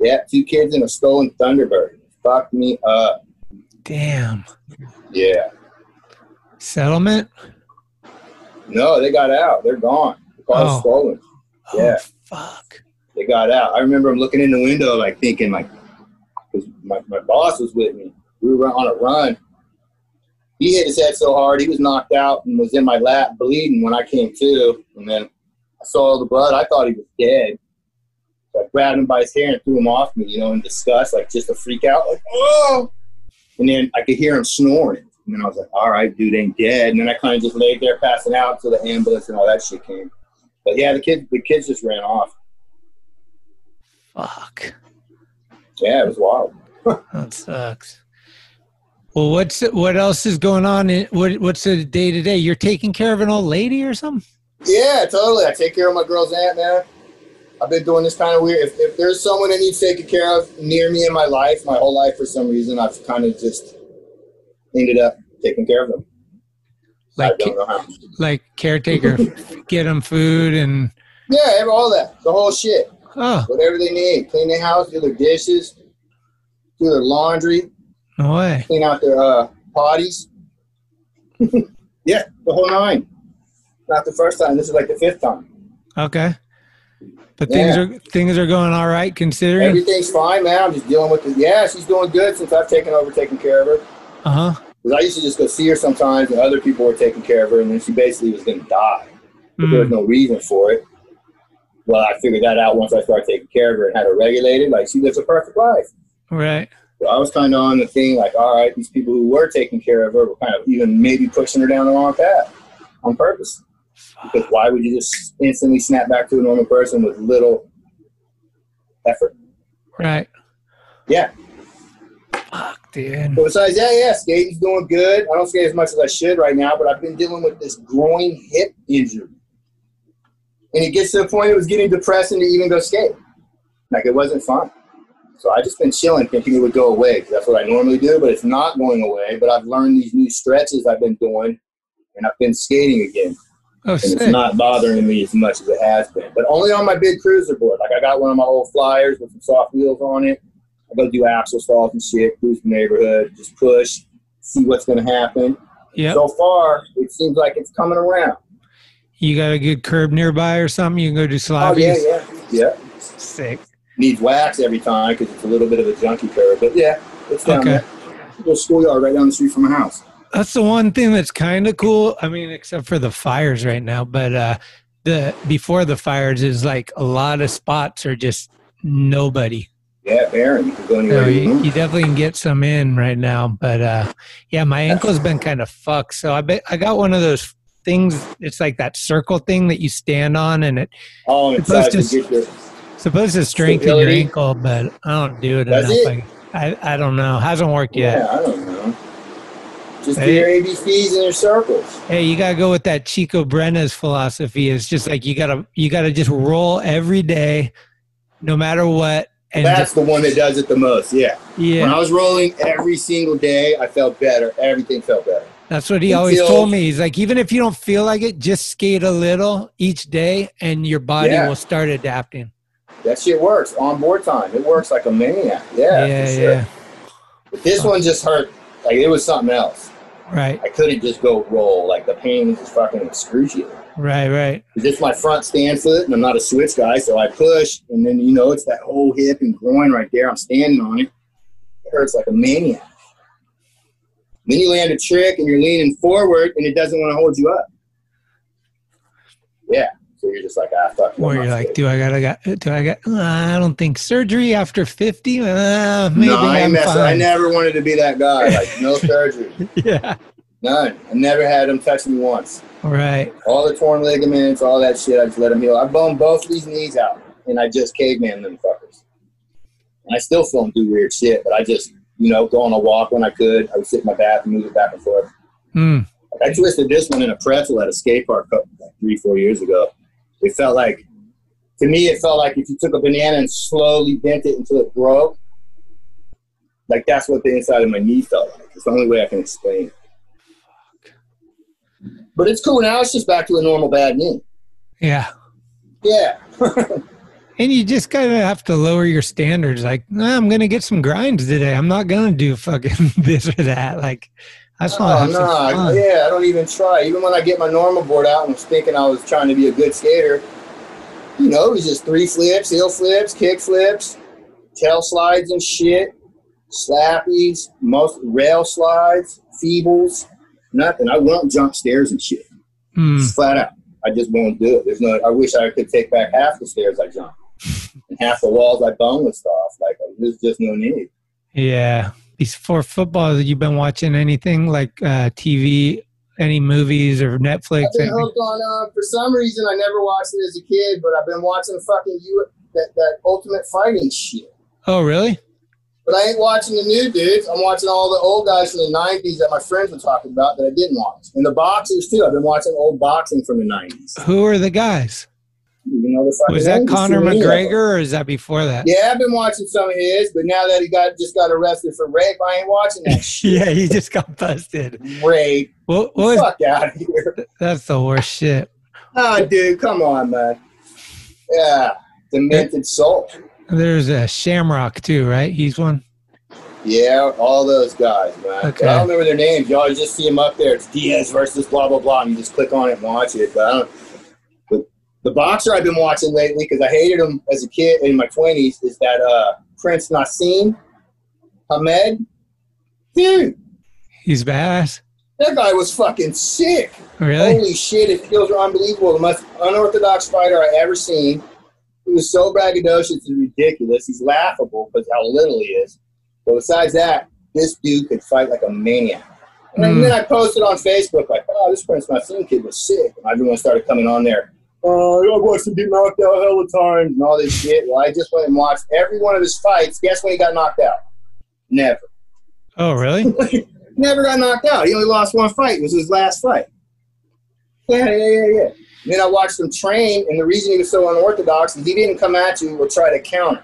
Yeah, two kids in a stolen Thunderbird. Fucked me up. Damn. Yeah. Settlement? No, they got out. They're gone. The car's Oh. stolen. Oh, yeah. fuck. They got out. I remember I'm looking in the window, like thinking, like, because my, my boss was with me. We were on a run. He hit his head so hard, he was knocked out and was in my lap bleeding when I came to. And then I saw all the blood. I thought he was dead. So I grabbed him by his hair and threw him off me, you know, in disgust, like just a freak out, like, oh! And then I could hear him snoring. And then I was like, all right, dude ain't dead. And then I kind of just laid there passing out until the ambulance and all that shit came. But yeah, the kids, the kids just ran off. Fuck. Yeah, it was wild. That sucks. Well, what's what else is going on? In, what what's the day to day? You're taking care of an old lady or something? Yeah, totally. I take care of my girl's aunt, man. I've been doing this kind of weird. If, if there's someone that needs taken care of near me in my life, my whole life, for some reason, I've kind of just ended up taking care of them. Like I don't know how. like caretaker, get them food and Yeah, all that, the whole shit. oh Whatever they need, clean their house, do their dishes, do their laundry, no way. clean out their uh, potties. yeah, the whole nine. Not the first time. This is like the fifth time. Okay. But things are things are going all right considering. Everything's fine, man. I'm just dealing with it. Yeah, she's doing good since I've taken over taking care of her. Uh huh. Because I used to just go see her sometimes, and other people were taking care of her, and then she basically was going to die. But there was Mm. no reason for it. Well, I figured that out once I started taking care of her and had her regulated. Like she lives a perfect life. Right. So I was kind of on the thing like, all right, these people who were taking care of her were kind of even maybe pushing her down the wrong path on purpose. Because why would you just instantly snap back to a normal person with little effort? Right. Yeah. Fuck, dude. But besides yeah, yeah, skating's doing good. I don't skate as much as I should right now, but I've been dealing with this groin hip injury. And it gets to the point it was getting depressing to even go skate. Like it wasn't fun. So I just been chilling, thinking it would go away that's what I normally do, but it's not going away. But I've learned these new stretches I've been doing, and I've been skating again. Oh, and sick. it's not bothering me as much as it has been. But only on my big cruiser board. Like I got one of my old flyers with some soft wheels on it. I go do axle stalls and shit, cruise the neighborhood, just push, see what's going to happen. Yep. So far, it seems like it's coming around. You got a good curb nearby or something? You can go do Oh yeah, yeah, yeah. Sick. Needs wax every time because it's a little bit of a junky curve. But yeah, it's down Okay. there. Little schoolyard right down the street from my house. That's the one thing that's kind of cool. I mean, except for the fires right now, but uh, the before the fires is like a lot of spots are just nobody. Yeah, Baron, you can go So anywhere you you, you definitely can get some in right now, but uh, yeah, my ankle's been kind of fucked. So I bet I got one of those things. It's like that circle thing that you stand on, and it Oh, supposed to your supposed to strengthen your ankle, but I don't do it Does enough. it? Like, I I don't know. Hasn't worked yet. Yeah, I don't know. Just do Hey. your ABCs and your circles. Hey, you gotta go with that Chico Brenes philosophy. It's just like you gotta you gotta just roll every day, no matter what. And That's the one that does it the most. Yeah. Yeah. When I was rolling every single day, I felt better. Everything felt better. that's what he always told me. He's like, even if you don't feel like it, just skate a little each day, and your body Yeah. will start adapting. That shit works on board time. It works like a maniac. Yeah, Yeah, for sure. yeah. But this one just hurt. Like it was something else. Right, I couldn't just go roll. Like the pain was fucking excruciating. right, right. It's just my front stand foot, and I'm not a switch guy, so I push, and then you know it's that whole hip and groin right there. I'm standing on it. It hurts like a maniac. Then you land a trick, and you're leaning forward, and it doesn't want to hold you up. Yeah, so you're just like, ah, fuck. Where you're like, do I gotta got? Do I got? Uh, I don't think surgery after fifty. Uh, maybe no, I, I'm fine. I never wanted to be that guy. Like no surgery, yeah, none. I never had them touch me once. right. All the torn ligaments, all that shit, I just let them heal. I boned both these knees out, and I just caveman them fuckers. And I still feel them do weird shit, but I just, you know, go on a walk when I could. I would sit in my bath and move it back and forth. Hmm. I twisted this one in a pretzel at a skate park a couple- like three, four years ago. It felt like, to me, it felt like if you took a banana and slowly bent it until it broke. Like that's what the inside of my knee felt like. It's the only way I can explain. it. But it's cool now. It's just back to a normal bad knee. Yeah. Yeah. And you just kind of have to lower your standards. Like, nah, I'm gonna get some grinds today. I'm not gonna do fucking this or that. Like, I just want to Oh have no! fun. Yeah, I don't even try. Even when I get my normal board out and was thinking I was trying to be a good skater, you know, it was just three flips, heel flips, kick flips, tail slides and shit, slappies, most rail slides, feebles, nothing. I won't jump stairs and shit. Hmm. Just flat out. I just won't do it. There's no. I wish I could take back half the stairs I jumped and half the walls I boneless off. Like there's just no need. Yeah. Before football, have you been watching anything like uh, TV, any movies or Netflix? I've been hooked on. Uh, for some reason, I never watched it as a kid, but I've been watching fucking you that that Ultimate Fighting shit. Oh, really? But I ain't watching the new dudes. I'm watching all the old guys from the '90s that my friends were talking about that I didn't watch, and the boxers too. I've been watching old boxing from the '90s. Who are the guys? You know the Was that Conor too many of them. McGregor or is that before that? Yeah, I've been watching some of his, but now that he got just got arrested for rape, I ain't watching that shit. yeah, he just got busted. Rape. What, what was, Fuck out of here. that's the worst shit. Oh, dude, come on, man. Yeah, demented soul. There's a Shamrock too, right? He's one. Yeah, all those guys, man. Okay. I don't remember their names. You always just see them up there. It's Diaz versus blah blah blah, and you just click on it and watch it. But I don't. The boxer I've been watching lately because I hated him as a kid in my twenties is that uh, Prince Naseem Hamed. Dude, He's badass. that guy was fucking sick. Really? Holy shit, his skills are unbelievable. The most unorthodox fighter I ever seen. He was so braggadocious it's ridiculous. He's laughable because how little he is. But besides that, this dude could fight like a maniac. And Hmm. then I posted on Facebook like, "Oh, this Prince Marcin kid was sick." And everyone started coming on there. Oh, I watched him get knocked out hell of times and all this shit. Well, I just went and watched every one of his fights. Guess when he got knocked out? Never. Oh, really? Never got knocked out. He only lost one fight. It was his last fight. Yeah, yeah, yeah, yeah. And then I watched him train, and the reason he was so unorthodox is he didn't come at you or try to counter.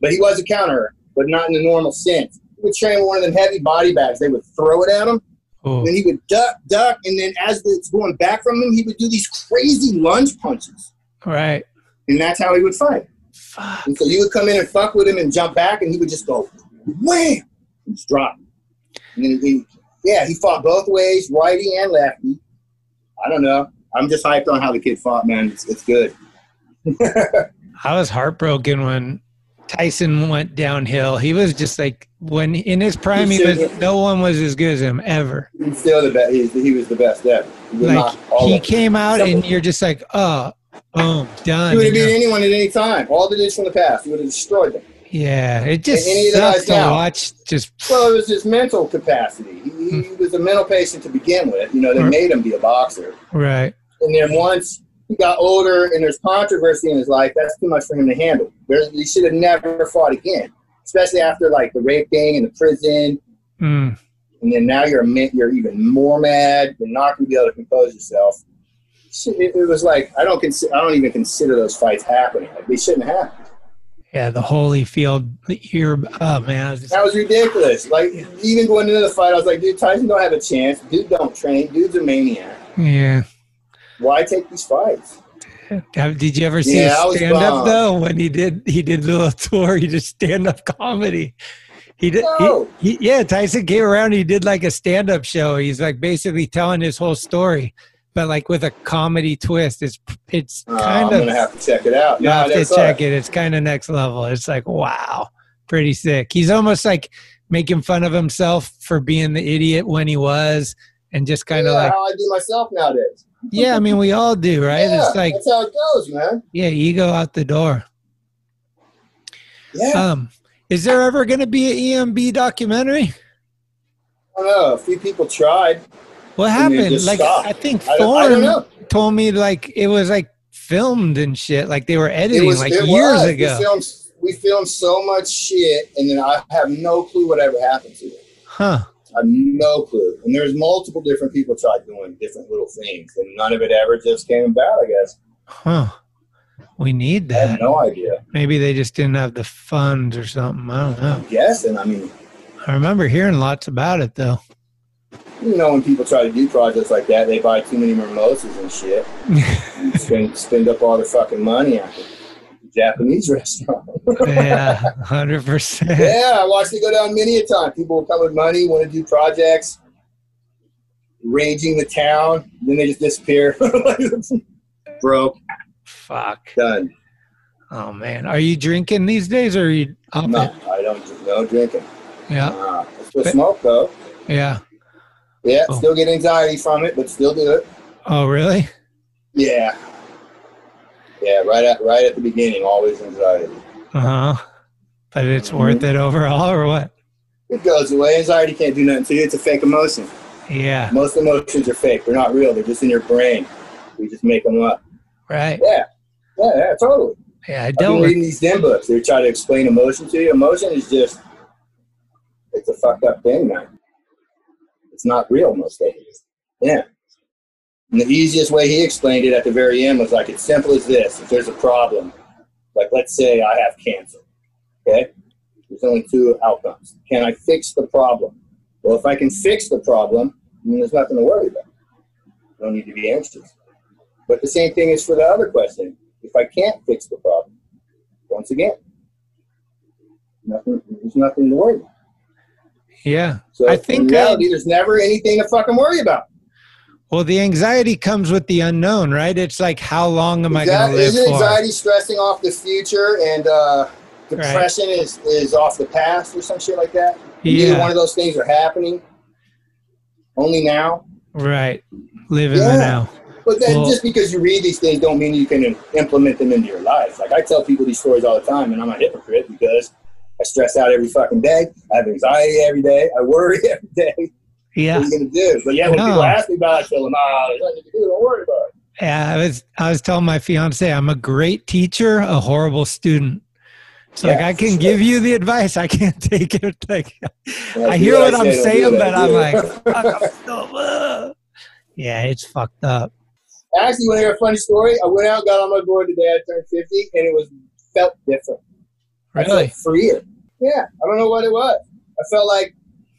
But he was a counterer, but not in the normal sense. He would train with one of them heavy body bags. They would throw it at him, Oh. and then he would duck, duck, and then as it's going back from him, he would do these crazy lunge punches. Right. And that's how he would fight. And so you would come in and fuck with him and jump back, and he would just go wham, just drop. And then he, yeah, he fought both ways, righty and lefty. I don't know. I'm just hyped on how the kid fought, man. It's, it's good. I was heartbroken when Tyson went downhill. He was just like when in his prime, he was no one was as good as him ever. He's still the best. He, he was the best ever. He, Like he came out and you're just like, oh, boom, done. He would have know? beat anyone at any time. All the days from the past, he would have destroyed them. Yeah, it just Any sucks to watch. Just Well, it was his mental capacity. He, he hmm. was a mental patient to begin with. You know, they Right. made him be a boxer. right. And then once he got older and there's controversy in his life, that's too much for him to handle. There's, he should have never fought again, especially after like the rape thing and the prison. Mm. And then now you're you're even more mad. You're not going to be able to compose yourself. It, it was like I don't consider I don't even consider those fights happening. Like they shouldn't happen. Yeah, the Holyfield here. Oh man, was just- That was ridiculous. Like even going into the fight, I was like, dude, Tyson don't have a chance. Dude don't train. Dude's a maniac. yeah. Why take these fights? Did you ever see Yeah, stand up though? When he did, he did a little tour. He did stand up comedy. He did. No. He, yeah, Tyson came around. He did like a stand up show. He's like basically telling his whole story, but like with a comedy twist. It's it's Uh, kind I'm of. gonna have to check it out. You No, have to check all it. It's kind of next level. It's like wow, pretty sick. He's almost like making fun of himself for being the idiot when he was, and just kind of yeah, like how I do myself nowadays. Yeah. I mean, we all do, right? Yeah, it's like that's how it goes, man. yeah, ego out the door. Yeah. Um, is there ever going to be an EMB documentary? I don't know. A few people tried. What happened? Like stopped. I think I don't- I don't Thorne know. told me like it was like filmed and shit. Like they were editing was like years was. ago. We filmed, we filmed so much shit, and then I have no clue whatever happened to it. Huh. I have no clue. And there's multiple different people tried doing different little things, and none of it ever just came about. I guess. Huh. We need I have that. no idea. Maybe they just didn't have the funds or something. I don't know. Guessing. I mean, I remember hearing lots about it though. you know, when people try to do projects like that, they buy too many mimosas and shit, and spend spend up all their fucking money the Japanese restaurant. yeah, hundred percent. Yeah, I watched it go down many a time. People will come with money, want to do projects, raging the town, then they just disappear. Broke, Fuck. done. Oh man, are you drinking these days or are you off No, it? I don't drink- no drinking. Yeah, Uh, I still smoke though. yeah. Yeah, Oh. still get anxiety from it, but still do it. Oh really? Yeah, yeah. Right at right at the beginning, always anxiety. Uh huh. But it's Mm-hmm. worth it overall, or what? It goes away. Anxiety can't do nothing to you. It's a fake emotion. Yeah. Most emotions are fake. They're not real. They're just in your brain. We just make them up. Right. Yeah, yeah, yeah. Totally. Yeah, I I've been reading these Zen books. They try to explain emotion to you. Emotion is just, it's a fucked up thing, man. It's not real most of it. Yeah. And the easiest way he explained it at the very end was like, it's simple as this. If there's a problem, like let's say I have cancer, okay? There's only two outcomes. Can I fix the problem? Well, if I can fix the problem, then there's nothing to worry about. I don't need to be anxious. But the same thing is for the other question. If I can't fix the problem, once again, nothing. There's nothing to worry about. Yeah. So I in think reality, that, there's never anything to fucking worry about. Well, the anxiety comes with the unknown, right? It's like, how long am I going to live isn't for? anxiety stressing off the future and uh, depression is, is off the past or some shit like that? Neither Yeah. one of those things are happening. Only now. Right. Live in the now. But then Well- just because you read these things don't mean you can implement them into your life. Like I tell people these stories all the time, and I'm a hypocrite because I stress out every fucking day. I have anxiety every day. I worry every day. Yeah. What are you gonna do? But yeah, when No. people ask me about it, I tell them, ah, there's nothing to do. Don't worry about it. Yeah, I was I was telling my fiance I'm a great teacher, a horrible student. So like I can sure. give you the advice, I can't take it. Like Yeah, I hear what I I'm say, don't do saying, but I I'm like, fuck, I'm so, uh. yeah, it's fucked up. Actually, when I hear a funny story, I went out, got on my board the day I turned 50, and it was felt different. I Really? felt freer. Yeah, I don't know what it was. I felt like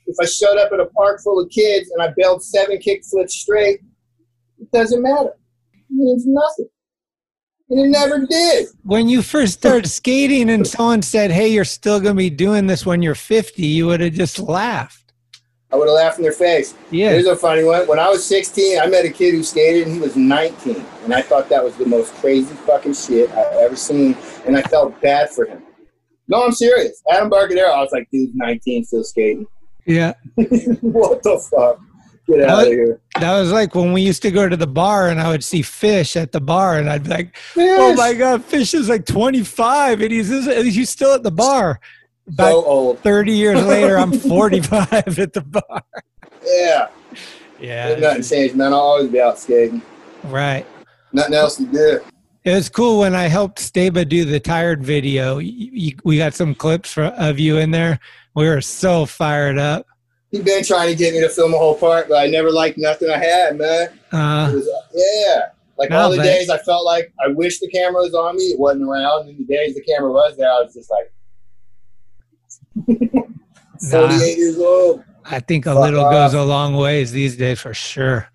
if I showed up at a park full of kids and I bailed seven kick flips straight, it doesn't matter. It means nothing. And it never did. When you first started skating and someone said, "Hey, you're still going to be doing this when you're 50," you would have just laughed. I would have laughed in their face. Yeah. Here's a funny one. When I was 16, I met a kid who skated and he was 19. And I thought that was the most crazy fucking shit I've ever seen. And I felt bad for him. No, I'm serious. At Embarcadero, I was like, dude, 19, still skating. Yeah. what the fuck? Get out of here. That was like when we used to go to the bar and I would see Fish at the bar and I'd be like, "Oh my god, Fish is like 25 and he's he's still at the bar." Back So old. 30 years later, I'm 45 at the bar. Yeah. Yeah. Nothing changed, man. I'll always be out skating. Right. Nothing else to do. It was cool when I helped Staba do the tired video. Y- y- we got some clips for, of you in there. We were so fired up. He's been trying to get me to film a whole part, but I never liked nothing I had, man. It Uh, was, yeah. Like No, all the days I felt like I wish the camera was on me, it wasn't around. And the days the camera was there, I was just like 48 years old. I think a Fuck little off. goes a long ways these days for sure.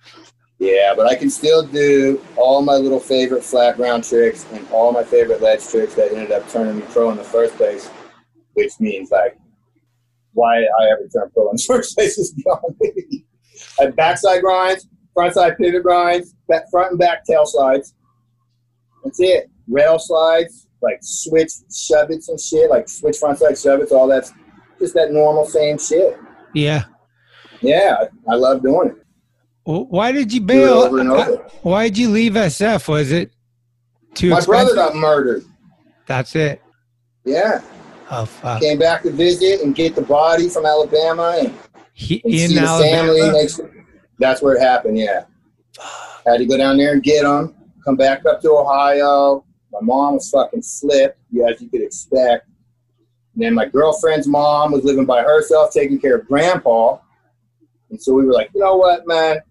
Yeah, but I can still do all my little favorite flat ground tricks and all my favorite ledge tricks that ended up turning me pro in the first place, which means like why I ever turned pro in the first place is beyond me. I have backside grinds, frontside pivot grinds, front and back tail slides. That's it. Rail slides, like switch shove it's and shit, like switch frontside shove it's, all that's just that normal same shit. Yeah. Yeah, I love doing it. Well, why did you bail? over and over. Why did you leave SF? Was it too My brother got murdered. That's it. Yeah. Oh fuck. Came back to visit and get the body from Alabama and, He, and in see the family. Alabama. That's where it happened. Yeah. Had to go down there and get him. Come back up to Ohio. My mom was fucking flipped, yeah, as you could expect. And then my girlfriend's mom was living by herself, taking care of grandpa. And so we were like, you know what, man?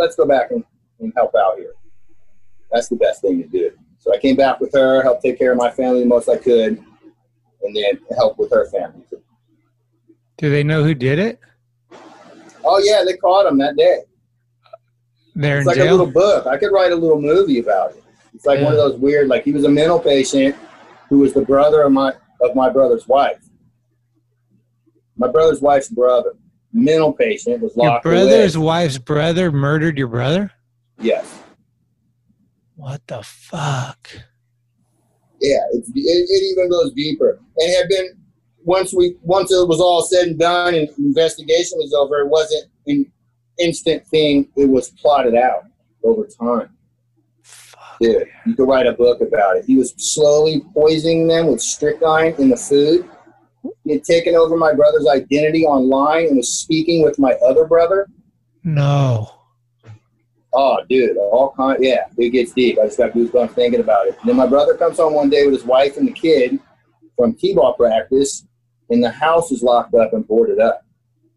Let's go back and, and help out here. That's the best thing to do. So I came back with her, helped take care of my family the most I could, and then help with her family. Too. Do they know who did it? Oh yeah, they caught him that day. They're It's like a little book. I could write a little movie about it. It's like one of those weird, like he was a mental patient who was the brother of my of my brother's wife. My brother's wife's brother, mental patient, was Your locked brother's away. wife's brother murdered your brother? Yes. What the fuck? Yeah, it's, it, it even goes deeper. And it had been once we once it was all said and done and investigation was over, it wasn't an instant thing. It was plotted out over time. Dude, you could write a book about it. He was slowly poisoning them with strychnine in the food. He had taken over my brother's identity online and was speaking with my other brother. No. Oh, dude, all kind. Yeah, it gets deep. I just got goosebumps thinking about it. And then my brother comes home one day with his wife and the kid from t-ball practice, and the house is locked up and boarded up.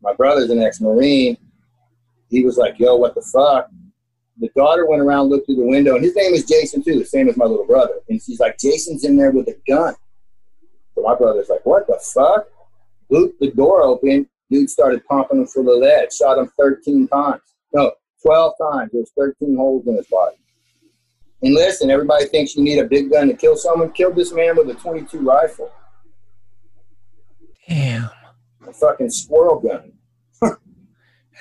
My brother's an ex-marine. He was like, "Yo, what the fuck?" The daughter went around, looked through the window, and his name is Jason too, the same as my little brother. And she's like, "Jason's in there with a gun." So my brother's like, "What the fuck?" Looped the door open. Dude started pumping him full of lead. Shot him 13 times. No, 12 times. There's 13 holes in his body. And listen, everybody thinks you need a big gun to kill someone. Killed this man with a 22 rifle. Damn. A fucking squirrel gun.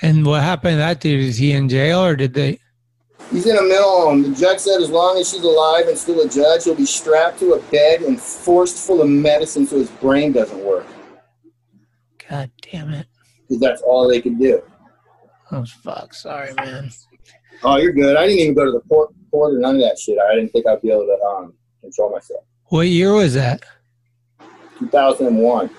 And what happened to that dude? Is he in jail or did they? He's in a mental home. The judge said as long as she's alive and still a judge, he'll be strapped to a bed and forced full of medicine so his brain doesn't work. God damn it. Because that's all they can do. Oh fuck. Sorry, man. Oh, you're good. I didn't even go to the court, court or none of that shit. I didn't think I'd be able to um, control myself. What year was that? 2001.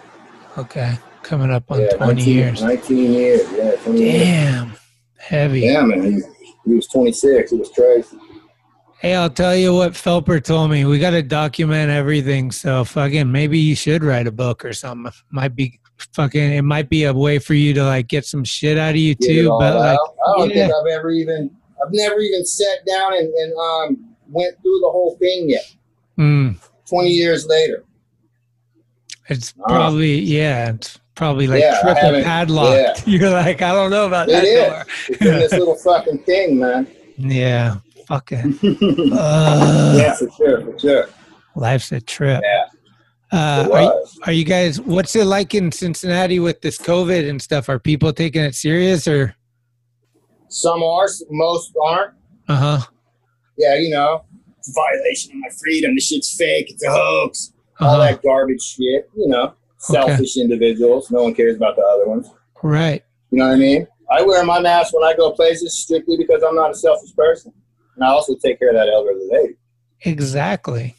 Okay, coming up on Yeah, 20 19 years. 19 years. Yeah, 20 years. Damn, heavy. Yeah, man. He, was 26. It was crazy. Hey, I'll tell you what Felper told me. We got to document everything. So fucking maybe you should write a book or something. Might be fucking. It might be a way for you to like get some shit out of you Get too. But like. I don't yeah. think I've ever even, I've never even sat down and, and um, went through the whole thing yet. mm, 20 years later. it's probably yeah. It's probably like Yeah, triple padlocked. You're like, I don't know about It that is. door. It's in this little fucking thing, man. Yeah, fucking. uh, yeah, for sure, for sure. Life's a trip. Yeah. Uh, are, you, are you guys? What's it like in Cincinnati with this COVID and stuff? Are people taking it serious or? Some are, most aren't. Uh huh. Yeah, you know, it's a violation of my freedom. This shit's fake. It's a hoax. All Uh-huh. that garbage shit. You know, selfish individuals. No one cares about the other ones. Right. You know what I mean? I wear my mask when I go places strictly because I'm not a selfish person, and I also take care of that elderly lady. Exactly.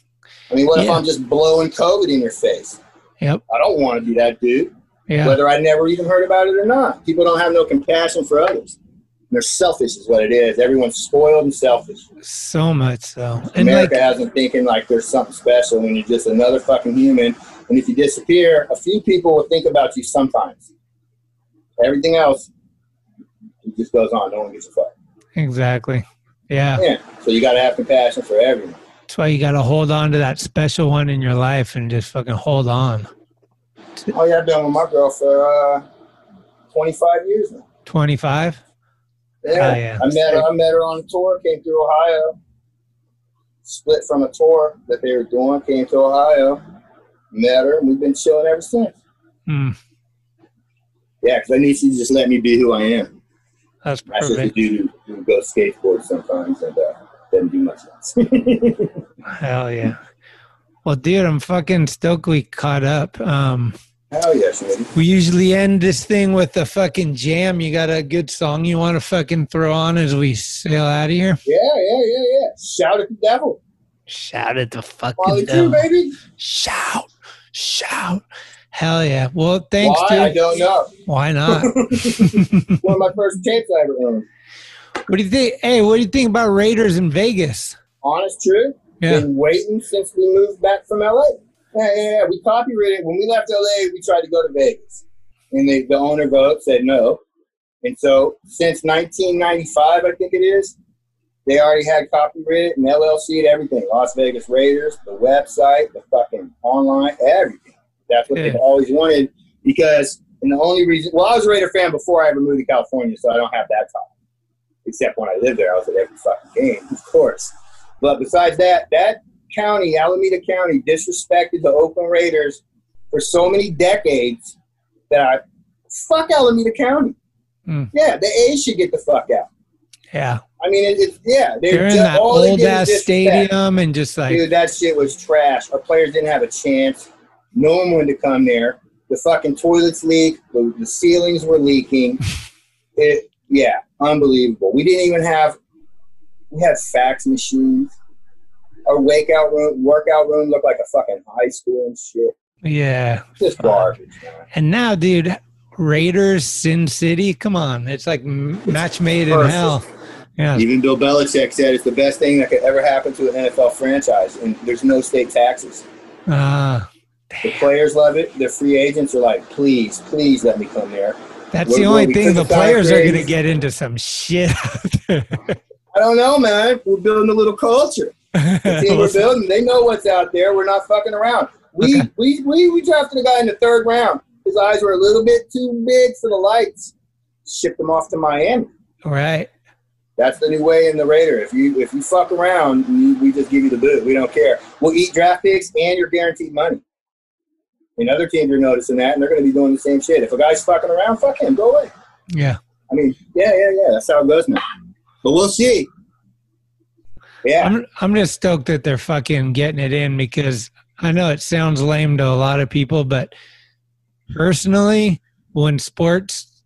I mean, what if I'm just blowing COVID in your face? Yep. I don't want to be that dude. Yeah. Whether I never even heard about it or not. People don't have no compassion for others. They're selfish, is what it is. Everyone's spoiled and selfish. So much so. And America like, has them thinking like there's something special when you're just another fucking human. And if you disappear, a few people will think about you sometimes. Everything else, it just goes on. No one gives a fuck. exactly. Yeah. Yeah. So you got to have compassion for everyone. That's why you got to hold on to that special one in your life and just fucking hold on. Oh yeah, I've been with my girl for uh, 25 years now. 25? Yeah. Oh, yeah. I met her. I met her on a tour. Came through Ohio. Split from a tour that they were doing. Came to Ohio. Met her, and we've been chilling ever since. Hmm. Yeah, because I need you to just let me be who I am. That's Not just a perfect. who goes skateboard sometimes and uh, doesn't do much else. Hell yeah. Well, dude, I'm fucking stoked we caught up. Um, Hell yes, man. we usually end this thing with a fucking jam. You got a good song you want to fucking throw on as we sail out of here? Yeah, yeah, yeah, yeah. Shout at the devil. Shout at the fucking Molly devil. True, baby. Shout, shout. Hell yeah. Well, thanks, Why? dude. I don't know. Why not? One of my first tapes I ever owned. what do you think? Hey, what do you think about Raiders in Vegas? Honest truth. Yeah. Been waiting since we moved back from LA. Yeah, yeah, yeah. We copyrighted when we left LA. We tried to go to Vegas, and they, the owner vote said no. And so since 1995, I think it is, they already had copyrighted and LLC and everything. Las Vegas Raiders, the website, the fucking online, everything. That's what Yeah. they've always wanted because. And the only reason, well, I was a Raider fan before I ever moved to California, so I don't have that tie. Except when I lived there, I was at every fucking game, of course. But besides that, that county, Alameda County, disrespected the Oakland Raiders for so many decades that I fuck Alameda County. Hmm. Yeah, the A should get the fuck out. Yeah. I mean, it, yeah, they're, They're in that old ass stadium and just like, Dude, that shit was trash. Our players didn't have a chance. No one wanted to come there. The fucking toilets leaked. The, the ceilings were leaking. It, yeah, unbelievable. We didn't even have. We had fax machines. Our wake out room, workout room looked like a fucking high school and shit. yeah. Just garbage, man. And now, dude, Raiders, Sin City, come on. It's like match made in hell. Yeah. Even Bill Belichick said it's the best thing that could ever happen to an NFL franchise, and there's no state taxes. Ah, The players love it. The free agents are like, please, please let me come there. that's What- the only thing the players are going to get into some shit. I don't know, man. We're building a little culture. The team we're building, they know what's out there. We're not fucking around. We Okay. we, we we drafted a guy in the third round. His eyes were a little bit too big for the lights. Shipped him off to Miami. right. That's the new way in the Raider. If you if you fuck around, we, we just give you the boot. We don't care. We'll eat draft picks and your guaranteed money. And other teams are noticing that, and they're going to be doing the same shit. If a guy's fucking around, fuck him. Go away. Yeah. I mean, yeah, yeah, yeah. That's how it goes now. But we'll see. Yeah. I'm, I'm just stoked that they're fucking getting it in because I know it sounds lame to a lot of people, but personally, when sports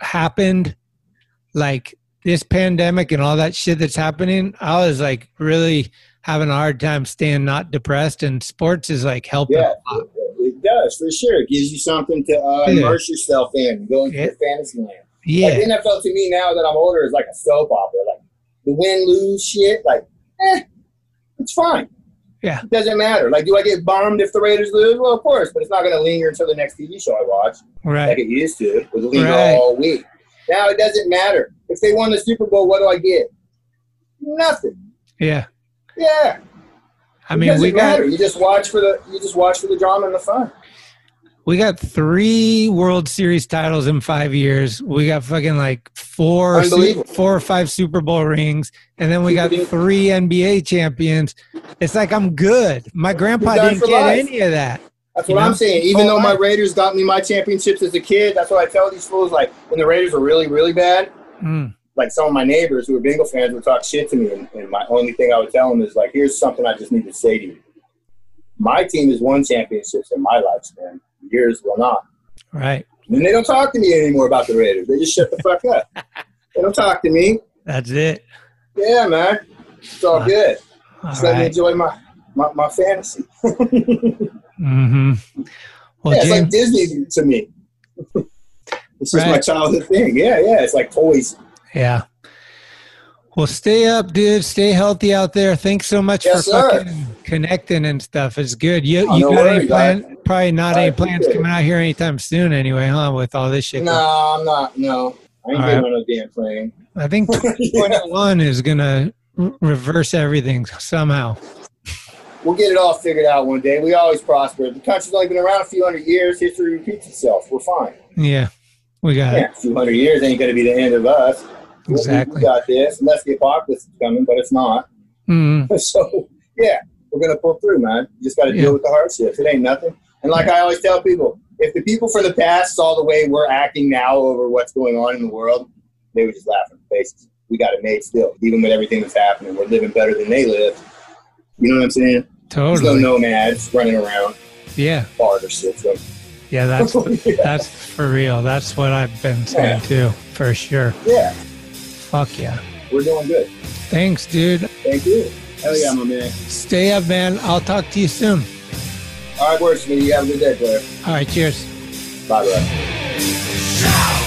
happened, like this pandemic and all that shit that's happening, I was like really having a hard time staying not depressed, and sports is like helping. Yeah, it, it does for sure. It gives you something to uh, Yeah. immerse yourself in, go into Yeah. the fantasy land. Yeah. Like, NFL to me now that I'm older is like a soap opera. Like the win lose shit, like eh, it's fine. Yeah. It doesn't matter. Like, do I get bombed if the Raiders lose? Well, of course, but it's not going to linger until the next TV show I watch, Right. like it used to. It would linger Right. all week. Now it doesn't matter. If they won the Super Bowl, what do I get? Nothing. Yeah. Yeah. I mean, we got matter. You just watch for the you just watch for the drama and the fun. we got three World Series titles in five years. We got fucking like four, four or five Super Bowl rings, and then we got three NBA champions. It's like I'm good. My grandpa didn't get life. any of that. That's You what know? I'm saying. Even Oh, though my Raiders got me my championships as a kid, that's what I tell these fools. Like when the Raiders were really, really bad, Mm. like some of my neighbors who were Bengal fans would talk shit to me, and, and my only thing I would tell them is like, "Here's something I just need to say to you. My team has won championships in my lifespan. Yours will not." Right. And they don't talk to me anymore about the Raiders. They just shut the fuck up. they don't talk to me. That's it. Yeah, man. It's all good. All Just let me enjoy my my, my fantasy. Mm-hmm. Well, yeah, it's like Disney to me. it's just my childhood thing. Yeah, yeah. It's like toys. yeah. Well, stay up, dude. Stay healthy out there. Thanks so much Yes, for sir. fucking connecting and stuff. It's good. You, Oh, you no got any plan? Probably not I any plans it. coming out here anytime soon, anyway, huh? With all this shit. No, I'm not. No, I ain't All getting right. no damn plane. I think 2021 is gonna reverse everything somehow. We'll get it all figured out one day. We always prosper. The country's only been around a few hundred years. History repeats itself. We're fine. Yeah, we got Yeah, a few hundred years ain't going to be the end of us. We- Exactly. We got this. Unless the apocalypse is coming, but it's not. it. Mm, so yeah, we're gonna pull through, man. You just got to Yeah. deal with the hardships. It ain't nothing. And like I always tell people, if the people from the past saw the way we're acting now over what's going on in the world, they would just laugh in the faces. We got it made still, even with everything that's happening. We're living better than they lived. You know what I'm saying? There's no totally. nomads running around, Yeah, barter system. yeah. That's oh, that's for real. That's what I've been saying too, for sure. Yeah, Fuck yeah. we're doing good. Thanks, dude. Thank you. Hell yeah, my man. Stay up, man. I'll talk to you soon. All right, works. You have a good day, player. All right, cheers. Bye, bye.